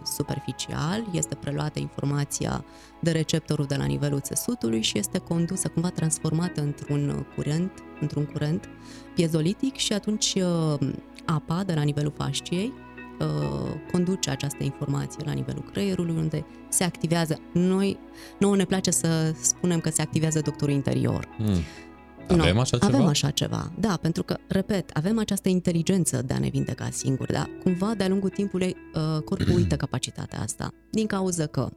superficial, este preluată informația de receptorul de la nivelul țesutului și este condusă, cumva transformată într-un curent, într-un curent piezolitic și atunci apa de la nivelul fasciei Uh, conduce această informație la nivelul creierului, unde se activează. Noi, nouă ne place să spunem că se activează doctorul interior. Hmm. Avem no, așa ceva? Avem așa ceva, da, pentru că, repet, avem această inteligență de a ne vindeca singuri, dar cumva de-a lungul timpului uh, corpul uită capacitatea asta, din cauza că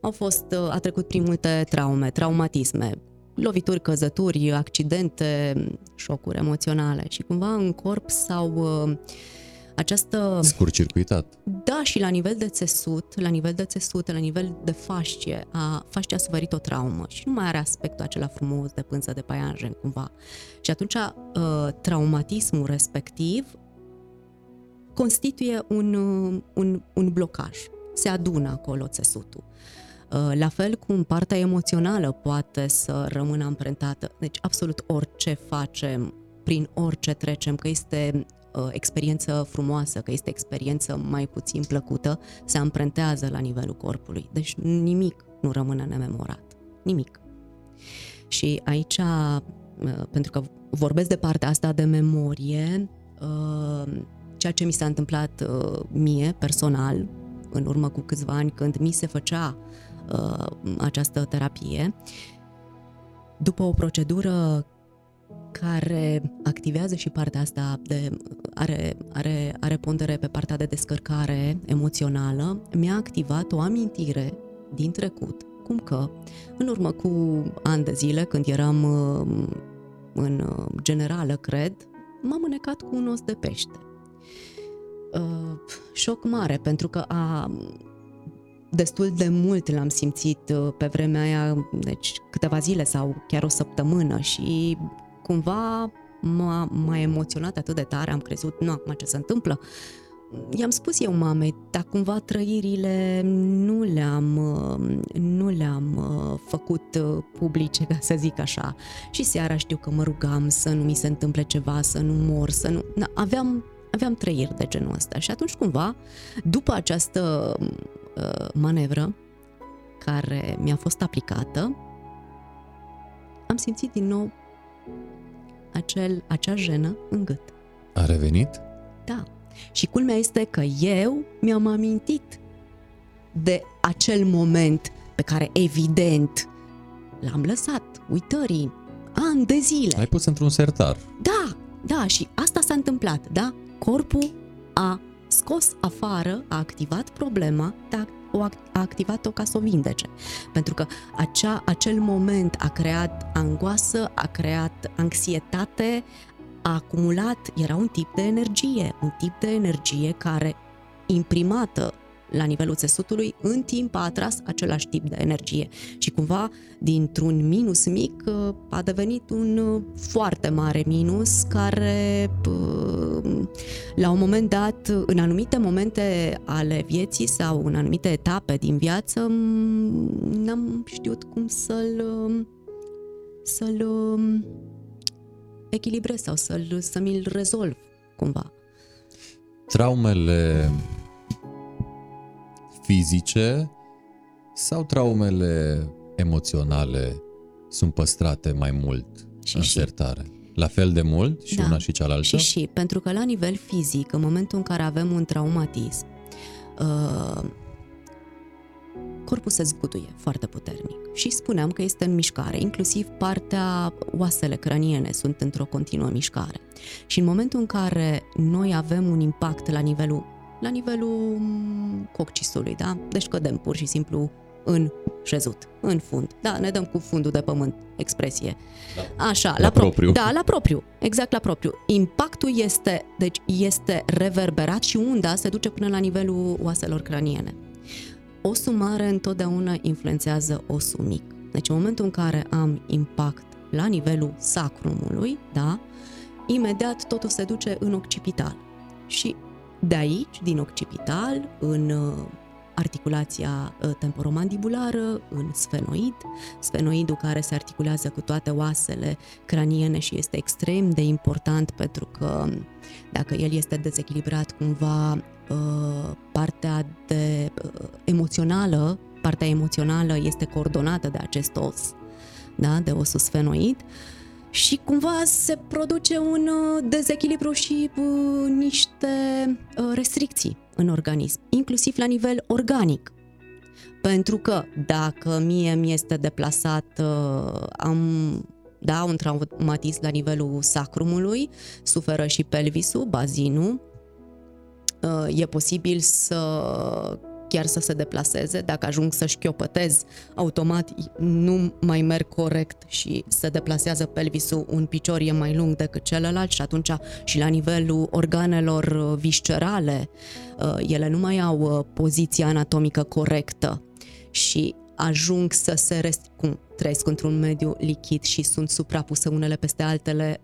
au fost, uh, a trecut prin multe traume, traumatisme, lovituri, căzături, accidente, șocuri emoționale și cumva în corp s-au uh, această... Scurcircuitat. Da, și la nivel de țesut, la nivel de țesut, la nivel de fascie, a, fascia a suferit o traumă și nu mai are aspectul acela frumos de pânză de paianjen, cumva. Și atunci uh, traumatismul respectiv constituie un, uh, un, un blocaj. Se adună acolo țesutul. Uh, la fel cum partea emoțională poate să rămână amprentată. Deci absolut orice facem, prin orice trecem, că este Uh, experiență frumoasă, că este experiență mai puțin plăcută, se amprentează la nivelul corpului. Deci nimic nu rămâne nememorat. Nimic. Și aici, uh, pentru că vorbesc de partea asta de memorie, uh, ceea ce mi s-a întâmplat mie personal în urmă cu câțiva ani când mi se făcea această terapie, după o procedură care activează și partea asta de are, are, are pondere pe partea de descărcare emoțională, mi-a activat o amintire din trecut, cum că în urmă cu ani de zile, când eram în uh, generală, cred, m-am înecat cu un os de pește. Uh, șoc mare, pentru că a, destul de mult l-am simțit uh, pe vremea aia, deci câteva zile sau chiar o săptămână și cumva m-a, m-a emoționat atât de tare, am crezut, nu, acum ce se întâmplă? I-am spus eu mamei, dar cumva trăirile nu le-am, uh, nu le-am uh, făcut publice, ca să zic așa. Și seara știu că mă rugam să nu mi se întâmple ceva, să nu mor, să nu... Aveam aveam trăiri de genul ăsta și atunci cumva, după această uh, manevră care mi-a fost aplicată, am simțit din nou acel, acea jenă în gât. A revenit? Da. Și culmea este că eu mi-am amintit de acel moment pe care evident l-am lăsat uitării ani de zile. Ai pus într-un sertar. Da, da, și asta s-a întâmplat, da? corpul a scos afară, a activat problema, dar o a activat-o ca să o vindece. Pentru că acea, acel moment a creat angoasă, a creat anxietate, a acumulat, era un tip de energie, un tip de energie care imprimată la nivelul țesutului, în timp a atras același tip de energie. Și cumva, dintr-un minus mic, uh, a devenit un uh, foarte mare minus care, uh, la un moment dat, în anumite momente ale vieții sau în anumite etape din viață, n-am știut cum să-l să-l echilibrez sau să-l, să mi-l rezolv cumva. Traumele fizice sau traumele emoționale sunt păstrate mai mult și în și. sertare? La fel de mult și da. una și cealaltă? Și și, pentru că la nivel fizic, în momentul în care avem un traumatism, uh, corpul se zguduie foarte puternic și spuneam că este în mișcare, inclusiv partea oasele craniene sunt într-o continuă mișcare. Și în momentul în care noi avem un impact la nivelul la nivelul mm, coccisului, da? Deci cădem pur și simplu în șezut, în fund. Da, ne dăm cu fundul de pământ, expresie. Da. Așa, la, la propriu. Da, la propriu, exact la propriu. Impactul este, deci este reverberat și unda se duce până la nivelul oaselor craniene. Osul mare întotdeauna influențează osul mic. Deci în momentul în care am impact la nivelul sacrumului, da, imediat totul se duce în occipital. Și de aici, din occipital, în uh, articulația uh, temporomandibulară, în sfenoid, sfenoidul care se articulează cu toate oasele craniene și este extrem de important pentru că dacă el este dezechilibrat cumva uh, partea de emoțională, partea emoțională este coordonată de acest os, da, de osul sfenoid, și cumva se produce un uh, dezechilibru și uh, niște uh, restricții în organism, inclusiv la nivel organic. Pentru că dacă mie mi este deplasat, am da, un traumatism la nivelul sacrumului, suferă și pelvisul, bazinul, e posibil să chiar să se deplaseze, dacă ajung să șchiopătez, automat nu mai merg corect și se deplasează pelvisul, un picior e mai lung decât celălalt și atunci și la nivelul organelor uh, viscerale, uh, ele nu mai au uh, poziția anatomică corectă. Și ajung să se rest... cum? Trăiesc într-un mediu lichid și sunt suprapuse unele peste altele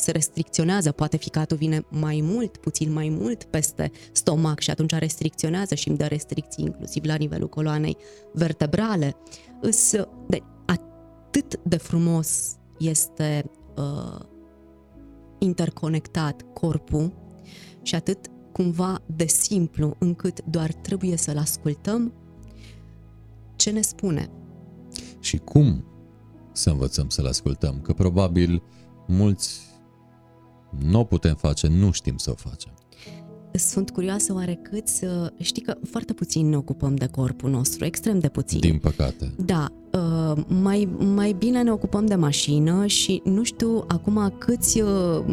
se restricționează, poate ficatul vine mai mult, puțin mai mult peste stomac și atunci restricționează și îmi dă restricții inclusiv la nivelul coloanei vertebrale. Îs, de, atât de frumos este uh, interconectat corpul și atât cumva de simplu încât doar trebuie să-l ascultăm ce ne spune. Și cum să învățăm să-l ascultăm? Că probabil mulți nu o putem face, nu știm să o facem. Sunt curioasă oare să Știi că foarte puțin ne ocupăm de corpul nostru, extrem de puțin. Din păcate. Da, uh, mai, mai bine ne ocupăm de mașină și nu știu acum câți uh,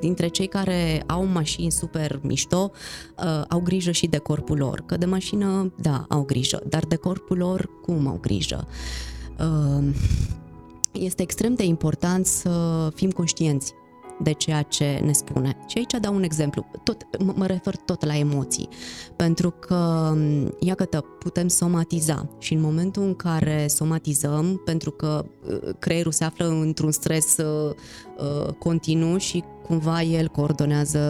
dintre cei care au mașini super mișto uh, au grijă și de corpul lor. Că de mașină, da, au grijă, dar de corpul lor cum au grijă? este extrem de important să fim conștienți de ceea ce ne spune. Și aici dau un exemplu, tot, mă refer tot la emoții, pentru că, iată, putem somatiza. Și în momentul în care somatizăm, pentru că uh, creierul se află într-un stres uh, uh, continuu și cumva el coordonează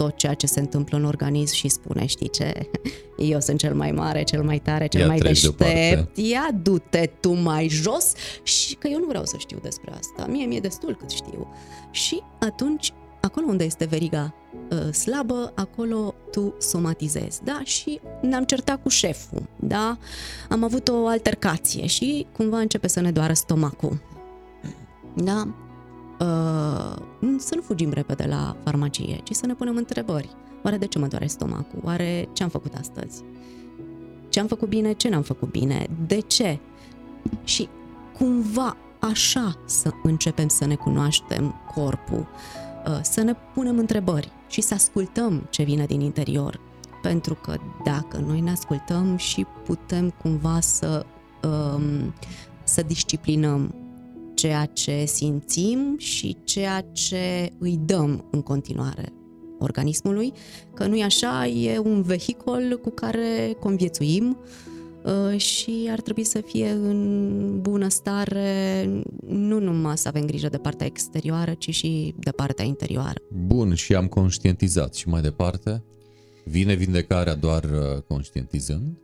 tot ceea ce se întâmplă în organism și spune, știi ce, eu sunt cel mai mare, cel mai tare, cel Ia mai treci deștept, deoparte. ia du-te tu mai jos și că eu nu vreau să știu despre asta, mie mi-e destul cât știu. Și atunci, acolo unde este veriga uh, slabă, acolo tu somatizezi, da? Și ne-am certat cu șeful, da? Am avut o altercație și cumva începe să ne doară stomacul. Da? Uh, să nu fugim repede la farmacie, ci să ne punem întrebări. Oare de ce mă doare stomacul? Oare ce am făcut astăzi? Ce am făcut bine? Ce n-am făcut bine? De ce? Și cumva așa să începem să ne cunoaștem corpul, uh, să ne punem întrebări și să ascultăm ce vine din interior. Pentru că dacă noi ne ascultăm și putem cumva să, um, să disciplinăm ceea ce simțim și ceea ce îi dăm în continuare organismului, că nu e așa, e un vehicol cu care conviețuim uh, și ar trebui să fie în bună stare, nu numai să avem grijă de partea exterioară, ci și de partea interioară. Bun, și am conștientizat și mai departe? Vine vindecarea doar uh, conștientizând?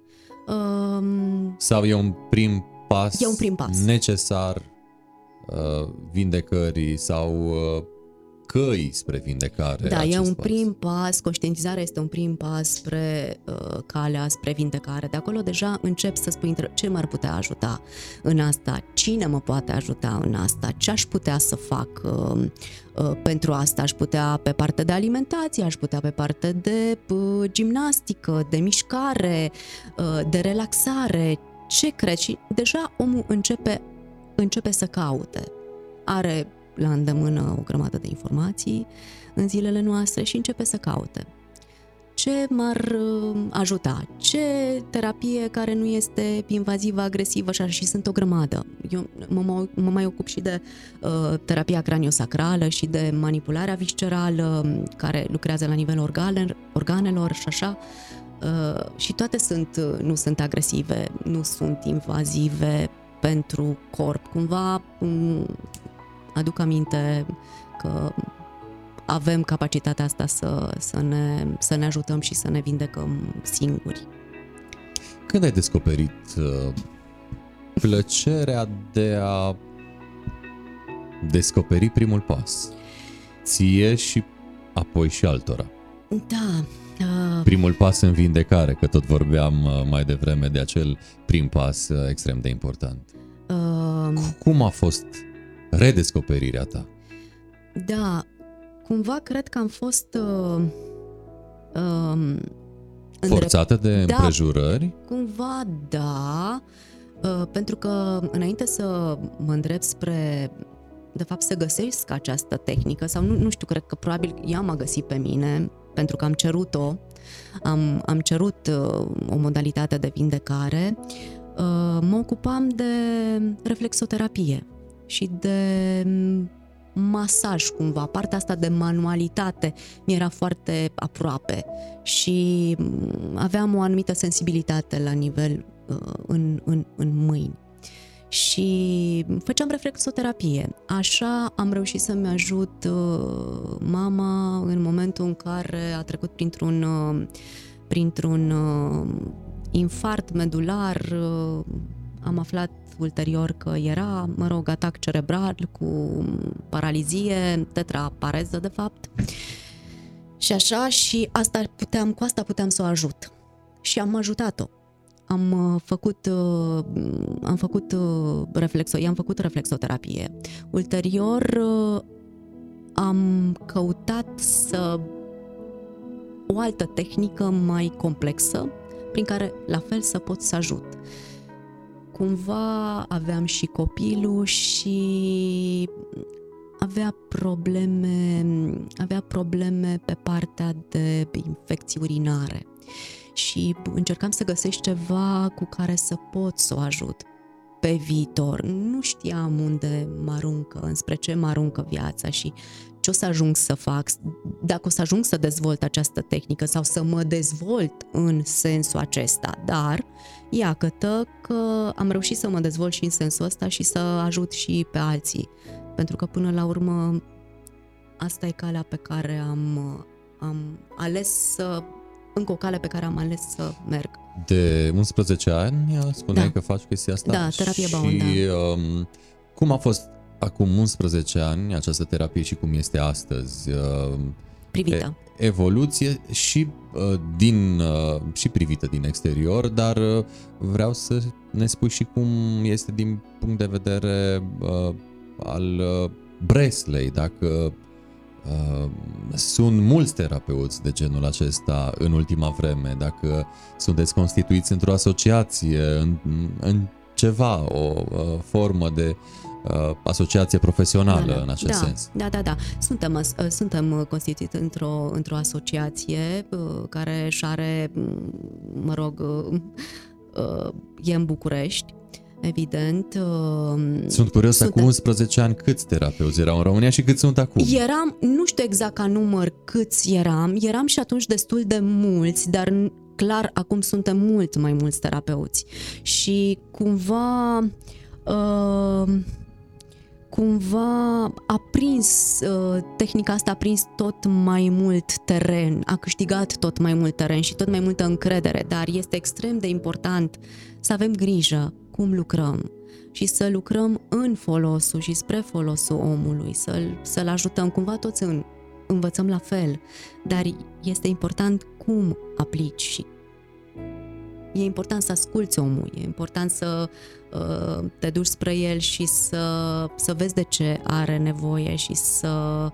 Um, Sau e un prim pas, E un prim pas. necesar uh, vindecării sau uh, căi spre vindecare? Da, e acest un pas? prim pas, conștientizarea este un prim pas spre uh, calea, spre vindecare. De acolo deja încep să spui între- ce m-ar putea ajuta în asta, cine mă poate ajuta în asta, ce aș putea să fac uh, uh, pentru asta. Aș putea pe parte de alimentație, aș putea pe parte de uh, gimnastică, de mișcare, uh, de relaxare, ce crezi? Și deja omul începe, începe să caute. Are la îndemână o grămadă de informații în zilele noastre și începe să caute. Ce m-ar uh, ajuta? Ce terapie care nu este invazivă, agresivă și, așa, și sunt o grămadă. Eu mă, mă, mă mai ocup și de uh, terapia craniosacrală și de manipularea viscerală um, care lucrează la nivel organe, organelor și așa. Uh, și toate sunt, uh, nu sunt agresive, nu sunt invazive pentru corp. Cumva um, aduc aminte că avem capacitatea asta să, să, ne, să ne ajutăm și să ne vindecăm singuri. Când ai descoperit uh, plăcerea de a descoperi primul pas? Ție și apoi și altora. Da, uh, Primul pas în vindecare, că tot vorbeam uh, mai devreme de acel prim pas uh, extrem de important. uh, Cum a fost redescoperirea ta? da, cumva cred că am fost uh, um, îndrept- Forțată de Da. împrejurări? Cumva da, uh, pentru că înainte să mă îndrept spre, de fapt, să găsesc această tehnică, sau nu, nu știu, cred că probabil ea m-a găsit pe mine, pentru că am cerut-o, am, am cerut uh, o modalitate de vindecare, uh, mă ocupam de reflexoterapie și de mm, masaj cumva, partea asta de manualitate mi era foarte aproape și mm, aveam o anumită sensibilitate la nivel uh, în, în, în mâini. Și făceam reflexoterapie. Așa am reușit să-mi ajut uh, mama în momentul în care a trecut printr-un, uh, printr-un uh, infart medular. Uh, am aflat ulterior că era, mă rog, atac cerebral cu paralizie, tetrapareză de fapt. Și așa, și asta puteam, cu asta puteam să o ajut. Și am ajutat-o. Am uh, făcut, uh, am făcut uh, reflexo, i-am făcut reflexoterapie. Ulterior uh, am căutat să o altă tehnică mai complexă prin care la fel să pot să ajut. Cumva aveam și copilul și avea probleme, avea probleme pe partea de infecții urinare și încercam să găsesc ceva cu care să pot să o ajut pe viitor. Nu știam unde mă aruncă, înspre ce mă aruncă viața și ce o să ajung să fac, dacă o să ajung să dezvolt această tehnică sau să mă dezvolt în sensul acesta. Dar, iată că am reușit să mă dezvolt și în sensul ăsta și să ajut și pe alții. Pentru că, până la urmă, asta e calea pe care am, am ales să încă o cale pe care am ales să merg. De 11 ani spuneai da. că faci chestia asta? Da, terapie și, Bound, da. Um, cum a fost acum 11 ani această terapie și cum este astăzi? Uh, privită. Evoluție și uh, din uh, și privită din exterior, dar uh, vreau să ne spui și cum este din punct de vedere uh, al uh, Bresley, dacă Uh, sunt mulți terapeuți de genul acesta în ultima vreme, dacă sunteți constituiți într-o asociație, în, în ceva, o uh, formă de uh, asociație profesională da, da. în acest da, sens. Da, da, da. Suntem, uh, suntem constituiți într-o, într-o asociație uh, care își are, mă rog, uh, uh, e în București evident. Uh, sunt curios, acum 11 ani câți terapeuți erau în România și câți sunt acum? Eram, nu știu exact ca număr câți eram, eram și atunci destul de mulți, dar clar acum suntem mult mai mulți terapeuți. Și cumva... Uh, cumva a prins, uh, tehnica asta a prins tot mai mult teren, a câștigat tot mai mult teren și tot mai multă încredere, dar este extrem de important să avem grijă cum lucrăm și să lucrăm în folosul și spre folosul omului, să-l, să-l ajutăm cumva toți în, învățăm la fel, dar este important cum aplici și e important să asculți omul, e important să uh, te duci spre el și să, să vezi de ce are nevoie și să,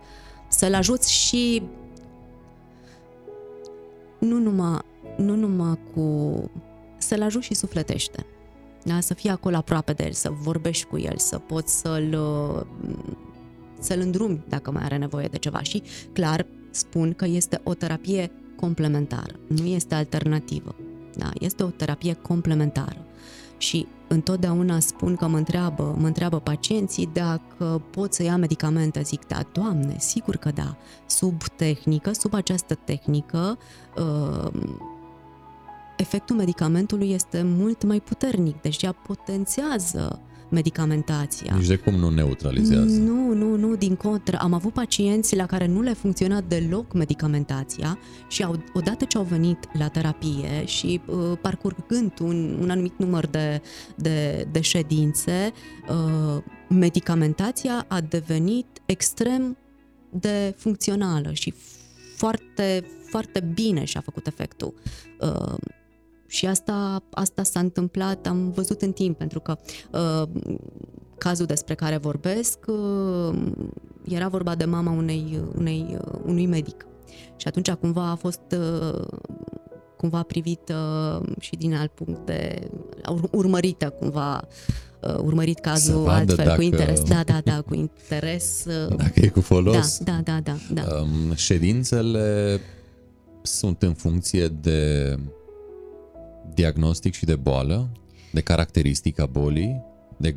să-l ajuți și nu numai, nu numai cu să-l ajuți și sufletește. Da? Să fii acolo aproape de el, să vorbești cu el, să poți să-l, să-l îndrumi dacă mai are nevoie de ceva. Și, clar, spun că este o terapie complementară, nu este alternativă. Da? Este o terapie complementară. Și întotdeauna spun că mă întreabă, mă întreabă pacienții dacă pot să ia medicamente. Zic, da, doamne, sigur că da. Sub tehnică, sub această tehnică, uh, efectul medicamentului este mult mai puternic, deci ea potențează medicamentația. Nici de cum nu neutralizează. Nu, nu, nu, din contră. Am avut pacienți la care nu le funcționa deloc medicamentația și au, odată ce au venit la terapie și uh, parcurgând un, un anumit număr de, de, de ședințe, uh, medicamentația a devenit extrem de funcțională și foarte, foarte bine și-a făcut efectul. Uh, și asta, asta s-a întâmplat, am văzut în timp, pentru că uh, cazul despre care vorbesc uh, era vorba de mama unei, unei, uh, unui medic. Și atunci cumva a fost uh, cumva privită uh, și din alt punct de urmărită cumva uh, urmărit cazul altfel, dacă... cu interes. Da, da, da, cu *laughs* interes. Uh, dacă e cu folos. Da, da, da, da. da. Um, ședințele sunt în funcție de diagnostic și de boală, de caracteristica bolii, de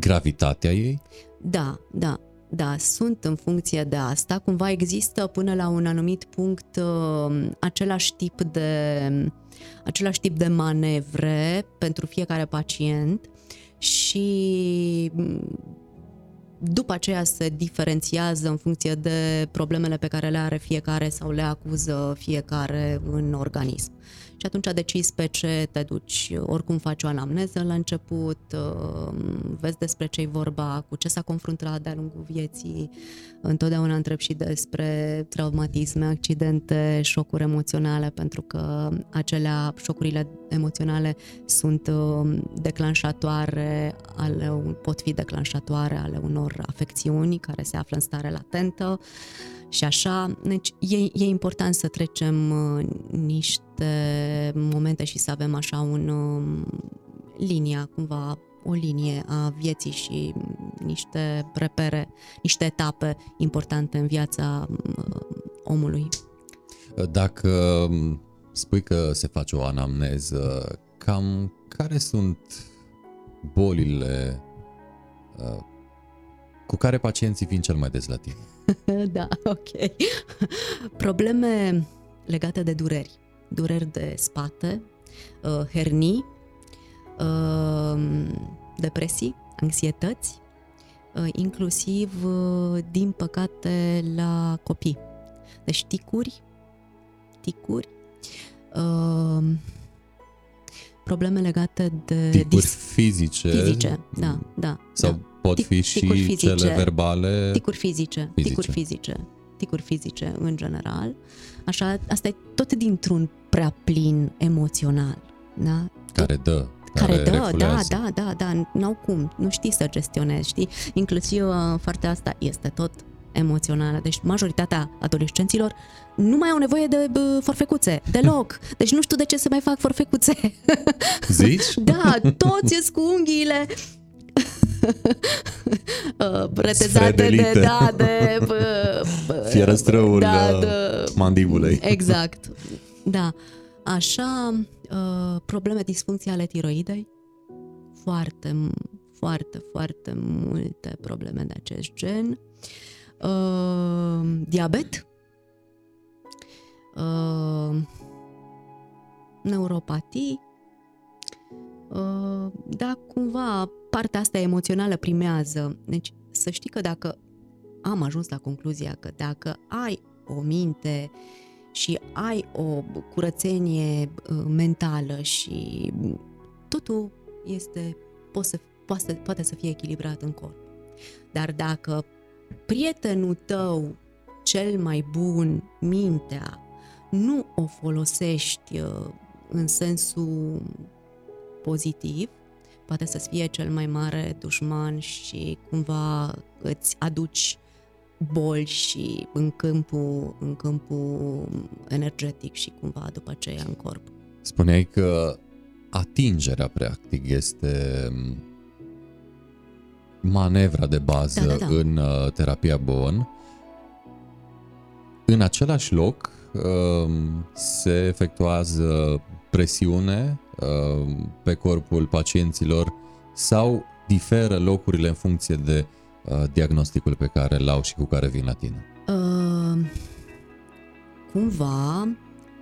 gravitatea ei? Da, da, da, sunt în funcție de asta. Cumva există până la un anumit punct uh, același tip de același tip de manevre pentru fiecare pacient și mm, după aceea se diferențiază în funcție de problemele pe care le are fiecare sau le acuză fiecare în organism și atunci decizi pe ce te duci. Oricum faci o anamneză la început, uh, vezi despre ce-i vorba, cu ce s-a confruntat de-a lungul vieții, întotdeauna întreb și despre traumatisme, accidente, șocuri emoționale, pentru că acelea, șocurile emoționale sunt uh, declanșatoare, ale, pot fi declanșatoare ale unor afecțiuni care se află în stare latentă și așa. Deci e, e important să trecem uh, niște momente și să avem așa un uh, linia, cumva o linie a vieții și niște repere, niște etape importante în viața uh, omului. Dacă spui că se face o anamneză, cam care sunt bolile uh, cu care pacienții vin cel mai des la tine? *laughs* da, ok. Probleme legate de dureri. Dureri de spate, uh, hernii, uh, depresii, anxietăți, uh, inclusiv, din păcate, la copii. Deci ticuri, ticuri, probleme legate de... Ticuri dis- fizice. Fizice, da, da. Sau da. Pot fi și fizice, cele verbale? Ticuri fizice, fizice, ticuri fizice, ticuri fizice în general. Așa, asta e tot dintr-un prea plin emoțional, da? Care dă care, care dă, da, da, da, da, n-au cum, nu știi să gestionezi, știi? Inclusiv uh, partea asta este tot emoțională. Deci majoritatea adolescenților nu mai au nevoie de bă, forfecuțe, deloc. *laughs* Deci nu știu de ce să mai fac forfecuțe. Zici? *laughs* da, toți sunt cu unghiile *laughs* retezate de, da, de... *laughs* Fierăstrăul da, de, mandibulei. *laughs* Exact, da. Așa, uh, probleme disfuncții ale tiroidei, foarte, foarte, foarte multe probleme de acest gen. Uh, diabet, uh, neuropatii, uh, da, cumva partea asta emoțională primează. Deci să știi că dacă am ajuns la concluzia că dacă ai o minte și ai o curățenie uh, mentală și totul este, poate să, poate, poate să fie echilibrat în corp. Dar dacă prietenul tău cel mai bun, mintea, nu o folosești uh, în sensul pozitiv, poate să fie cel mai mare dușman și cumva îți aduci boli și în câmpul, în câmpul energetic și cumva după aceea în corp. Spuneai că atingerea practic este manevra de bază da, da, da. în uh, terapia Bowen. În același loc um, se efectuează presiune um, pe corpul pacienților sau diferă locurile în funcție de uh, diagnosticul pe care l-au și cu care vin la tine? Uh, cumva,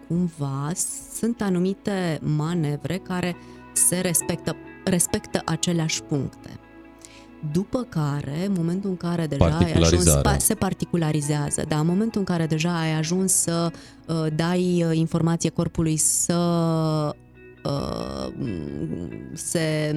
cumva sunt anumite manevre care se respectă, respectă aceleași puncte. După care, în momentul în care deja ai ajuns, se particularizează, da, în momentul în care deja ai ajuns să uh, dai uh, informație corpului să uh, se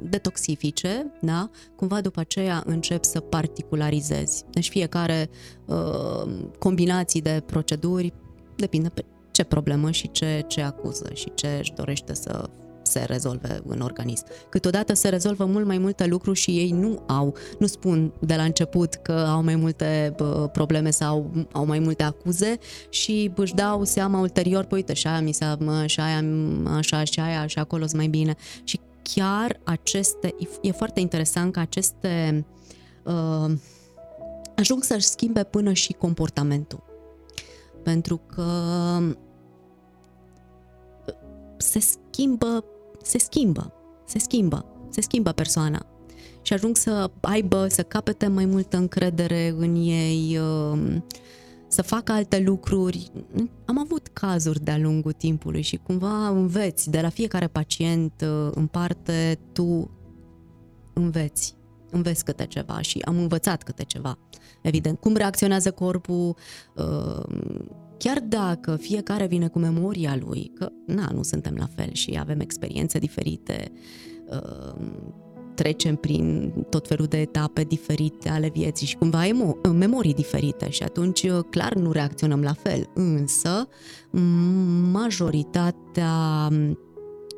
detoxifice, da? cumva după aceea încep să particularizezi. Deci fiecare uh, combinații de proceduri depinde pe ce problemă și ce, ce acuză și ce își dorește să se rezolve în organism. Câteodată se rezolvă mult mai multe lucruri și ei nu au, nu spun de la început că au mai multe probleme sau au mai multe acuze și își dau seama ulterior, păi uite, și aia mi s-a, și aia, așa, și aia, și acolo sunt mai bine. Și chiar aceste, e foarte interesant că aceste uh, ajung să-și schimbe până și comportamentul. Pentru că se schimbă se schimbă, se schimbă, se schimbă persoana și ajung să aibă, să capete mai multă încredere în ei, um, să facă alte lucruri. Am avut cazuri de-a lungul timpului și cumva înveți, de la fiecare pacient uh, în parte, tu înveți, înveți câte ceva și am învățat câte ceva. Evident, cum reacționează corpul, uh, chiar dacă fiecare vine cu memoria lui, că na, nu suntem la fel și avem experiențe diferite, uh, trecem prin tot felul de etape diferite ale vieții și cumva emo- memorii diferite și atunci uh, clar nu reacționăm la fel, însă majoritatea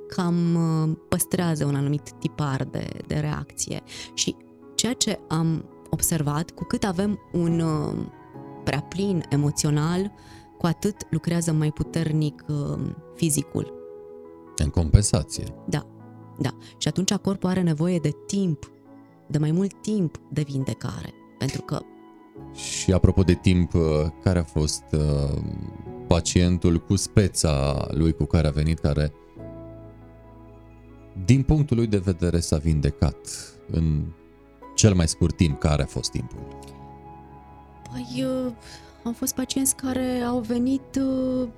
cam uh, păstrează un anumit tipar de, de reacție. Și ceea ce am observat, cu cât avem un prea plin emoțional, cu atât lucrează mai puternic uh, fizicul. În compensație. Da, da. Și atunci corpul are nevoie de timp, de mai mult timp de vindecare. Pentru că... Și apropo de timp, uh, care a fost uh, pacientul cu speța lui cu care a venit, care din punctul lui de vedere s-a vindecat în cel mai scurt timp? Care a fost timpul? Păi, uh, au fost pacienți care au venit uh,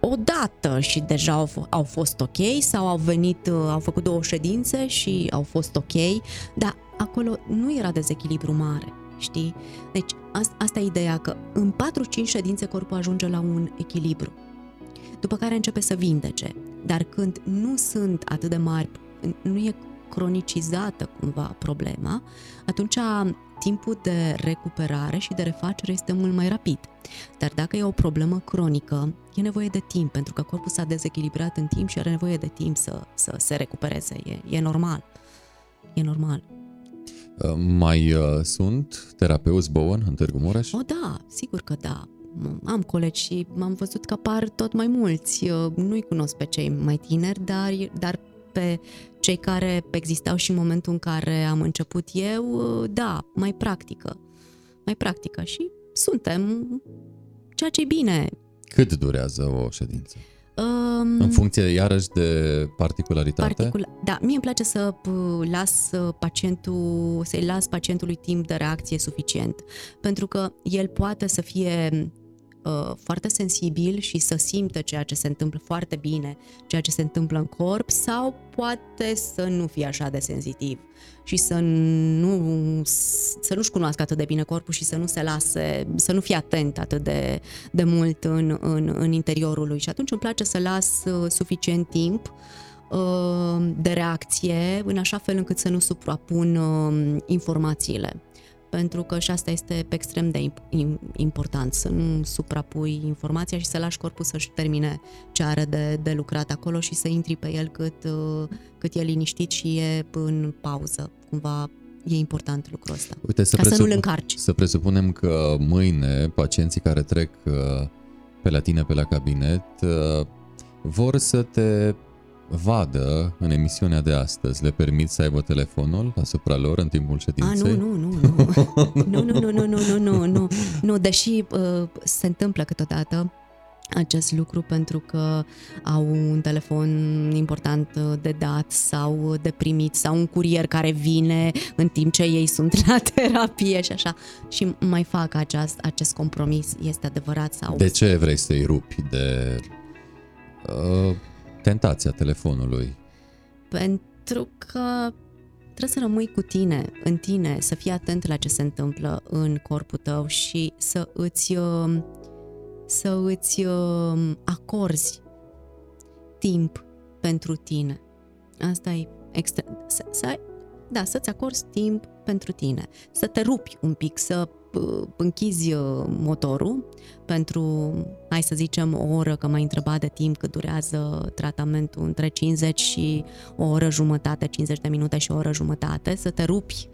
odată și deja au, f- au fost ok sau au venit, uh, au făcut două ședințe și au fost ok, dar acolo nu era dezechilibru mare, știi? Deci asta, asta e ideea că în 4-5 ședințe corpul ajunge la un echilibru, după care începe să vindece, dar când nu sunt atât de mari, nu e cronicizată cumva problema, atunci timpul de recuperare și de refacere este mult mai rapid. Dar dacă e o problemă cronică, e nevoie de timp, pentru că corpul s-a dezechilibrat în timp și are nevoie de timp să, să se recupereze. E, e normal. E normal. Uh, mai uh, sunt terapeuți Bowen în Târgu Mureș? O, da, sigur că da. Am colegi și m-am văzut că apar tot mai mulți. Nu-i cunosc pe cei mai tineri, dar, dar pe cei care existau și în momentul în care am început eu, da, mai practică. Mai practică și suntem, ceea ce e bine. Cât durează o ședință? Um, în funcție, iarăși, de particularitate? Particula- da, mie îmi place să las pacientul, să-i las pacientului timp de reacție suficient, pentru că el poate să fie Uh, foarte sensibil și să simtă ceea ce se întâmplă foarte bine, ceea ce se întâmplă în corp sau poate să nu fie așa de sensitiv și să nu să nu-și cunoască atât de bine corpul și să nu se lase, să nu fie atent atât de, de mult în, în, în interiorul lui. Și atunci îmi place să las uh, suficient timp uh, de reacție în așa fel încât să nu suprapun informațiile pentru că și asta este extrem de important, să nu suprapui informația și să lași corpul să-și termine ce are de, de lucrat acolo și să intri pe el cât, uh, cât e liniștit și e în pauză. Cumva e important lucrul ăsta. Uite, să ca presup- să nu-l încarci. Să presupunem că mâine pacienții care trec uh, pe la tine, pe la cabinet, uh, vor să te vadă în emisiunea de astăzi, le permit să aibă telefonul asupra lor în timpul ședinței? A, nu, nu, nu, *laughs* nu, nu, nu, nu, nu, nu, nu, nu, nu, deși uh, se întâmplă câteodată acest lucru pentru că au un telefon important de dat sau de primit sau un curier care vine în timp ce ei sunt la *laughs* terapie și așa. Și mai fac acest, acest compromis, este adevărat sau... De ce vrei să-i rupi de uh, tentația telefonului? Pentru că trebuie să rămâi cu tine, în tine, să fii atent la ce se întâmplă în corpul tău și să îți, uh, să îți uh, acorzi timp pentru tine. Asta e extrem. Să, să ai, da, să-ți acorzi timp pentru tine, să te rupi un pic, să închizi uh, motorul pentru, hai să zicem, o oră, că m-ai întrebat de timp cât durează tratamentul între 50 și o oră jumătate, 50 de minute și o oră jumătate, să te rupi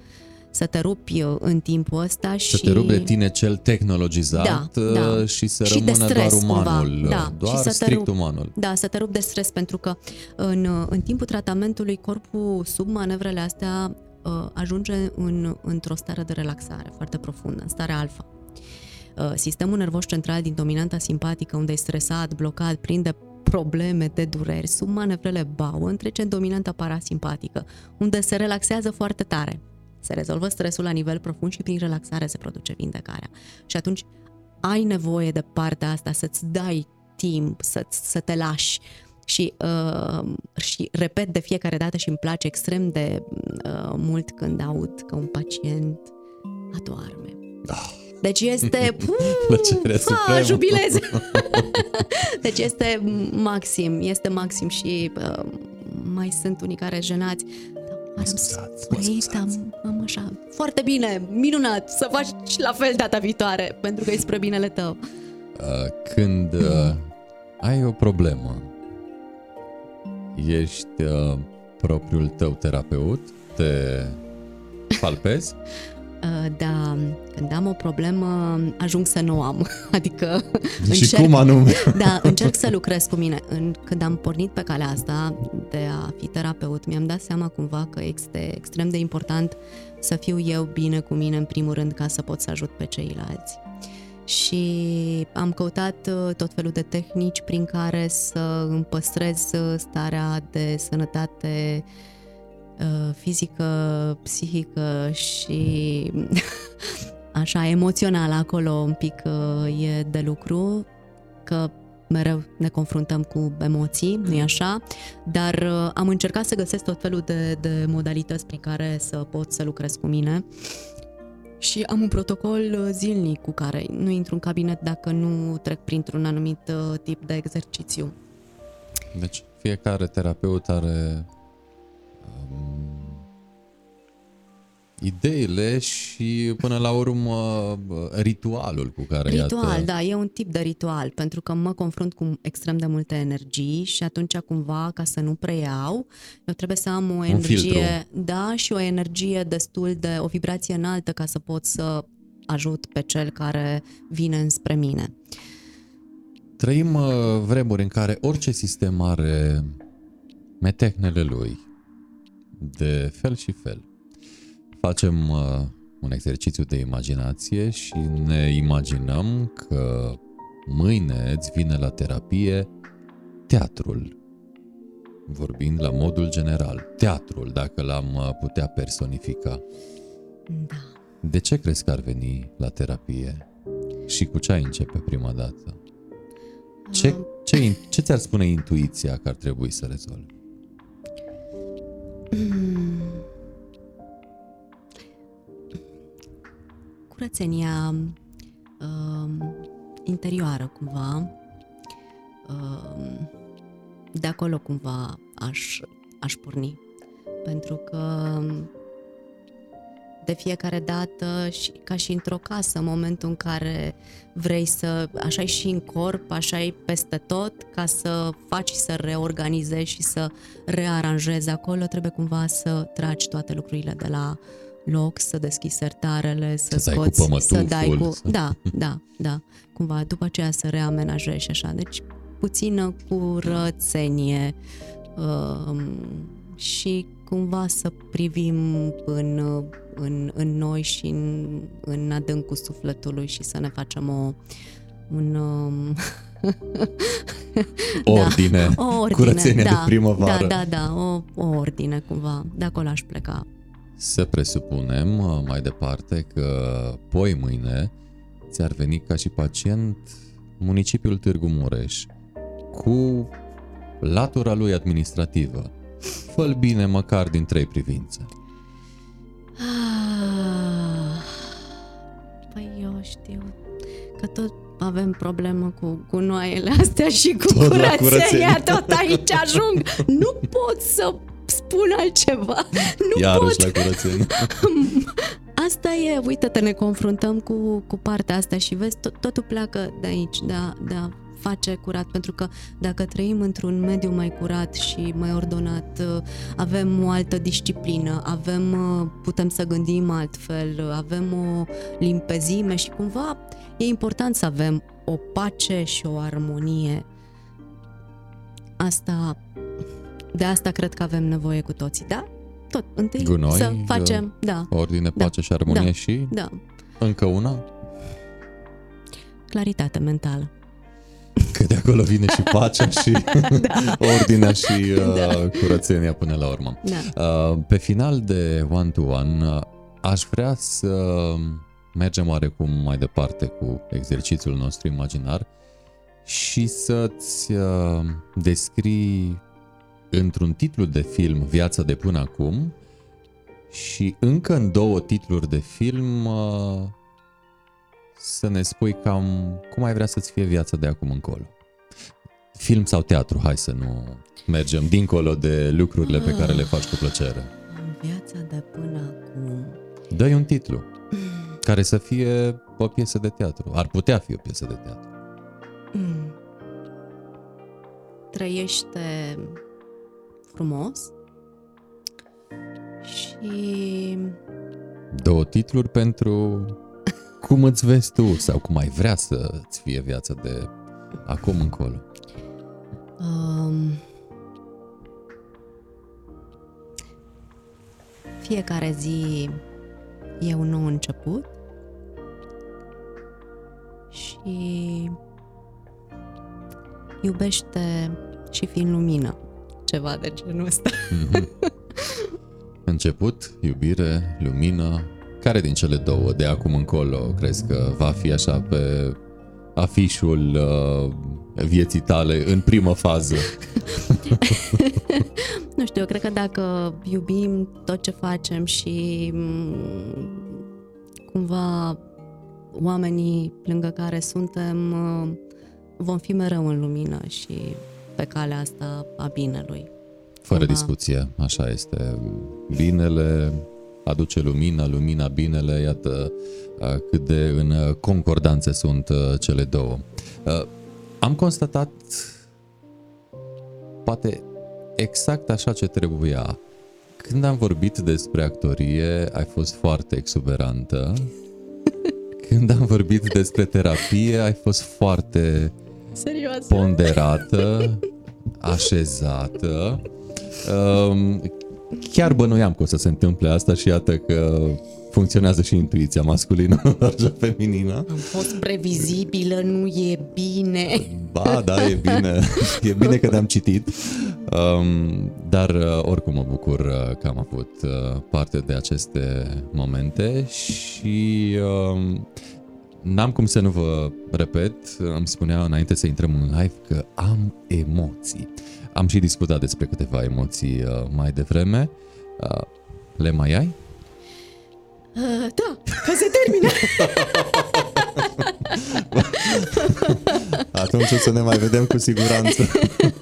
să te rupi uh, în timpul ăsta și... Să te rupi de tine cel tehnologizat da, uh, da. și să și rămână stres, doar umanul, cumva. da, doar și să strict rup, umanul. Da, să te rupi de stres, pentru că în, în timpul tratamentului corpul sub manevrele astea uh, ajunge în, într-o stare de relaxare foarte profundă, în starea alfa. Uh, sistemul nervos central din dominanta simpatică, unde e stresat, blocat, prinde probleme de dureri sub manevrele Bowen, trece în dominanta parasimpatică, unde se relaxează foarte tare. Se rezolvă stresul la nivel profund și prin relaxare se produce vindecarea. Și atunci ai nevoie de partea asta să-ți dai timp, să, să te lași, și, uh, și repet de fiecare dată și îmi place extrem de uh, mult când aud că un pacient adorme. Ah. Deci este... *laughs* Uh, jubilez! *laughs* deci este maxim, este maxim și uh, mai sunt unii care jenați. Mă scuzați, mă scuzați. Am, am așa, foarte bine, minunat, să faci la fel data viitoare, pentru că e spre binele tău. Uh, când uh, ai o problemă, ești uh, propriul tău terapeut? Te palpezi? *laughs* Uh, da, când am o problemă, ajung să nu am. *laughs* Adică și încerc, cum anume? *laughs* Da, încerc să lucrez cu mine. În, când am pornit pe calea asta de a fi terapeut, mi-am dat seama cumva că este extrem de important să fiu eu bine cu mine în primul rând ca să pot să ajut pe ceilalți. Și am căutat uh, tot felul de tehnici prin care să îmi păstrez uh, starea de sănătate uh, fizică, psihică și *laughs* așa emoțională acolo un pic e de lucru, că mereu ne confruntăm cu emoții, nu-i așa? Dar am încercat să găsesc tot felul de, de modalități prin care să pot să lucrez cu mine și am un protocol uh, zilnic cu care nu intru în cabinet dacă nu trec printr-un anumit uh, tip de exercițiu. Deci fiecare terapeut are um, ideile și până la urmă ritualul cu care Ritual, iată... da, e un tip de ritual pentru că mă confrunt cu extrem de multe energii și atunci cumva ca să nu preiau, eu trebuie să am o energie, da, și o energie destul de, o vibrație înaltă ca să pot să ajut pe cel care vine înspre mine. Trăim uh, vremuri în care orice sistem are metehnele lui de fel și fel facem uh, un exercițiu de imaginație și ne imaginăm că mâine îți vine la terapie teatrul. Vorbind la modul general, teatrul, dacă l-am uh, putea personifica. Da. De ce crezi că ar veni la terapie? Și cu ce ai începe prima dată? Ce, uh. ce, ce ți-ar spune intuiția că ar trebui să rezolvi? Mm. Curățenia uh, interioară cumva. Uh, de acolo cumva aș, aș porni. Pentru că de fiecare dată, și, ca și într-o casă, în momentul în care vrei să, așa și în corp, așa e peste tot, ca să faci să reorganizezi și să rearanjezi acolo, trebuie cumva să tragi toate lucrurile de la loc să deschizi sertarele, să, să scoți, dai cu să dai cu... Da, da, da. Cumva după aceea să reamenajezi și așa. Deci puțină curățenie uh, și cumva să privim în, în, în noi și în, în adâncul sufletului și să ne facem o un um, *laughs* ordine, da, o ordine, curățenie da, de primăvară. Da, da, da, o, o ordine cumva. De acolo aș pleca. Să presupunem uh, mai departe că poi mâine ți-ar veni ca și pacient municipiul Târgu Mureș cu latura lui administrativă. fă bine măcar din trei privințe. Ah, păi eu știu că tot avem problemă cu gunoaiele astea și cu tot curățenia, tot aici ajung. Nu pot să spun altceva. *laughs* Nu Iarăși pot. la curățenie. *laughs* Asta e, uite-te, ne confruntăm cu, cu partea asta și vezi, tot, totul pleacă de aici, de a, de a face curat, pentru că dacă trăim într-un mediu mai curat și mai ordonat, avem o altă disciplină, avem, putem să gândim altfel, avem o limpezime și cumva e important să avem o pace și o armonie. Asta de asta cred că avem nevoie cu toții, da? Tot, întâi Gunoi, să facem, da. Ordine, da, pace și armonie da, și da. încă una? Claritate mentală. Că de acolo vine și pacea și *laughs* da. ordinea și uh, da. curățenia până la urmă. Da. Uh, pe final de one-to-one uh, aș vrea să mergem oarecum mai departe cu exercițiul nostru imaginar și să-ți uh, descrii într-un titlu de film Viața de până acum și încă în două titluri de film uh, să ne spui cam cum ai vrea să-ți fie viața de acum încolo. Film sau teatru, hai să nu mergem dincolo de lucrurile pe care le faci cu plăcere. Viața de până acum. dă un titlu care să fie o piesă de teatru. Ar putea fi o piesă de teatru. Mm. Trăiește frumos și... Două titluri pentru cum îți vezi tu sau cum ai vrea să-ți fie viața de acum încolo. Um, fiecare zi e un nou început și iubește și fi în lumină, ceva de genul ăsta. Mm-hmm. *laughs* Început, iubire, lumină, care din cele două de acum încolo crezi că va fi așa pe afișul uh, vieții tale în primă fază? *laughs* nu știu, eu cred că dacă iubim tot ce facem și mm, cumva oamenii lângă care suntem uh, vom fi mereu în lumină și pe calea asta a binelui. Fără cumva. discuție, așa este. Binele aduce lumina, lumina binele, iată uh, cât de în concordanțe sunt uh, cele două. Am constatat poate exact așa ce trebuia. Când am vorbit despre actorie, ai fost foarte exuberantă. *laughs* Când am vorbit despre terapie, ai fost foarte Serioasă. ponderată, așezată. Um, chiar bănuiam că o să se întâmple asta și iată că funcționează și intuiția masculină, *laughs* dar și feminină. Am fost previzibilă, nu e bine. Ba, da, e bine. *laughs* E bine că te-am citit. Um, dar uh, oricum mă bucur uh, că am avut uh, parte de aceste momente și um, n-am cum să nu vă repet, îmi spunea înainte să intrăm în live că am emoții. Am și discutat despre câteva emoții mai devreme. Le mai ai? Uh, da, că se termină. *laughs* Atunci o să ne mai vedem cu siguranță. *laughs*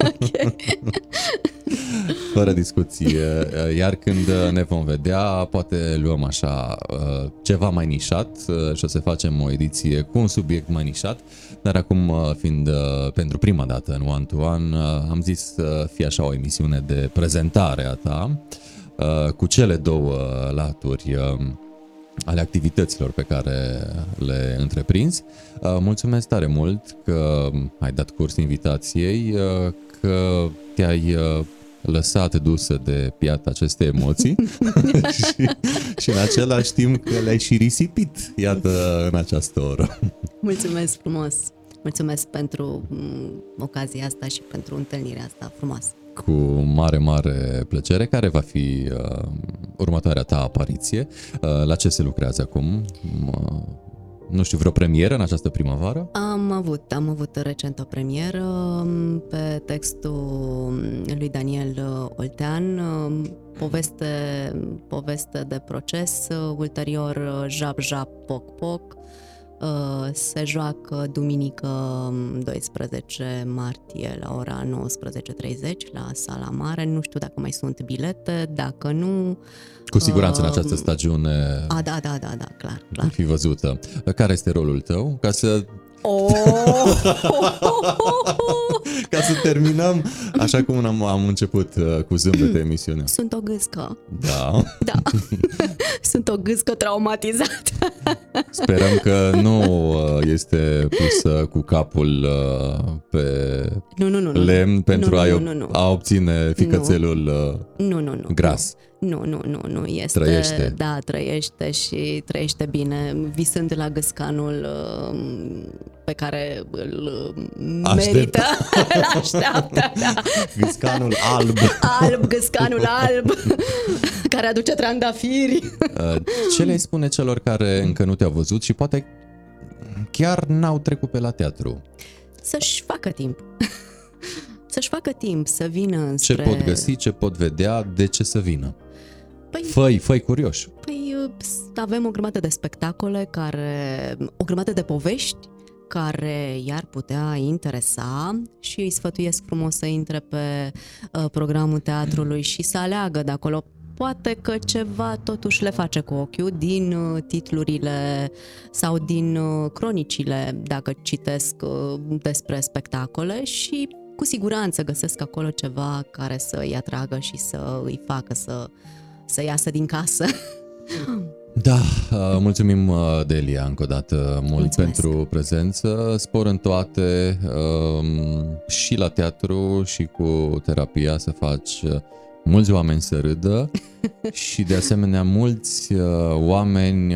okay. Fără discuție. Iar când ne vom vedea, poate luăm așa uh, ceva mai nișat uh, și o să facem o ediție cu un subiect mai nișat. Dar acum, uh, fiind pentru prima dată în One to One, am zis să fie așa o emisiune de prezentare a ta cu cele două laturi ale activităților pe care le întreprinzi. Uh, mulțumesc tare mult că ai dat curs invitației, uh, că te-ai uh, lăsat dusă de piată aceste emoții *laughs* *laughs* și, și în același timp că le-ai și risipit, iată, în această oră. Mulțumesc frumos! Mulțumesc pentru mm, ocazia asta și pentru întâlnirea asta frumoasă. Cu mare, mare plăcere. Care va fi uh, următoarea ta apariție? Uh, la ce se lucrează acum? Uh, nu știu, vreo premieră în această primăvară? Am avut, am avut recent o premieră um, pe textul lui Daniel uh, Oltean, um, poveste, poveste de proces, uh, ulterior Jab Jab Poc Poc, Uh, se joacă duminică 12 um, martie la ora 19.30 la Sala Mare. Nu știu dacă mai sunt bilete, dacă nu... Cu siguranță uh, în această stagiune... A, da, da, da, da, clar, clar. fi văzută. Care este rolul tău? Ca să Oh! *laughs* Ca să terminăm așa cum am, am început uh, cu zâmbete *clears throat* emisiunea. Sunt o gâscă. Da. Da. *laughs* Sunt o gâscă traumatizată. *laughs* Sperăm că nu uh, este pusă cu capul uh, pe nu, nu, nu, lemn pentru nu, nu, nu, nu. a obține ficățelul nu, nu, nu, gras. Nu. Nu, nu, nu, nu este. Trăiește. Da, trăiește și trăiește bine, visând la găscanul um, pe care îl merită. *laughs* Aștept. așteaptă, da. Găscanul alb. Alb, găscanul alb, *laughs* care aduce trandafiri. Uh, ce le spune celor care încă nu te-au văzut și poate chiar n-au trecut pe la teatru? Să-și facă timp *laughs* să-și facă timp să vină înspre... Ce pot găsi, ce pot vedea, de ce să vină? Păi, făi, făi curioși. Păi avem o grămadă de spectacole care, o grămadă de povești care i-ar putea interesa și îi sfătuiesc frumos să intre pe uh, programul teatrului și să aleagă de acolo poate că ceva totuși le face cu ochiul din uh, titlurile sau din uh, cronicile, dacă citesc uh, despre spectacole și cu siguranță găsesc acolo ceva care să îi atragă și să îi facă să să iasă din casă. *laughs* Da, uh, mulțumim uh, Delia încă o dată mult Mulțumesc. pentru prezență, spor în toate um, și la teatru și cu terapia să faci uh, mulți oameni să râdă *laughs* și de asemenea mulți oameni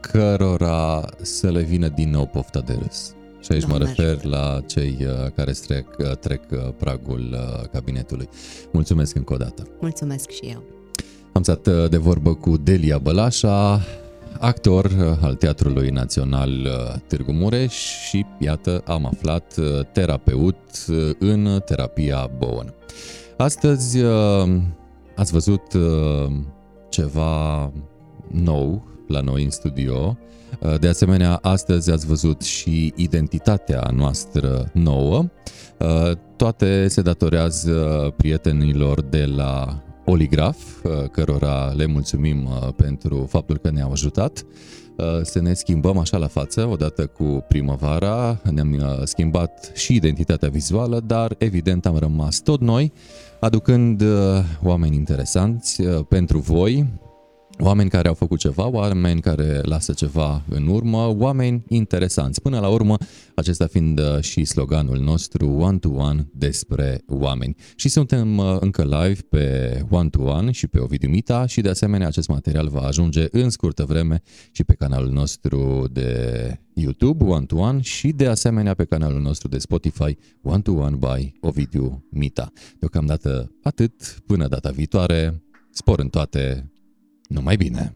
cărora să le vină din nou pofta de râs. Și aici Doamne mă refer ajută. la cei uh, care trec, uh, trec uh, pragul cabinetului. Mulțumesc încă o dată. Mulțumesc și eu. Am stat de vorbă cu Delia Bălașa, actor al Teatrului Național Târgu Mureș și iată am aflat terapeut în terapia Bowen. Astăzi ați văzut ceva nou la noi în studio. Uh, de asemenea, astăzi ați văzut și identitatea noastră nouă. Uh, toate se datorează prietenilor de la Oligraf, uh, cărora le mulțumim pentru faptul că ne-au ajutat. Să ne schimbăm așa la față odată cu primăvara, ne-am schimbat și identitatea vizuală, dar evident am rămas tot noi, aducând oameni interesanți pentru voi, oameni care au făcut ceva, oameni care lasă ceva în urmă, oameni interesanți. Până la urmă, acesta fiind uh, și sloganul nostru one-to-one despre oameni. Și suntem uh, încă live pe one-to-one și pe Ovidiu Mita și de asemenea acest material va ajunge în scurtă vreme și pe canalul nostru de YouTube One-to-One și de asemenea pe canalul nostru de Spotify One-to-One by Ovidiu Mita. Deocamdată atât, până data viitoare, spor în toate, numai bine!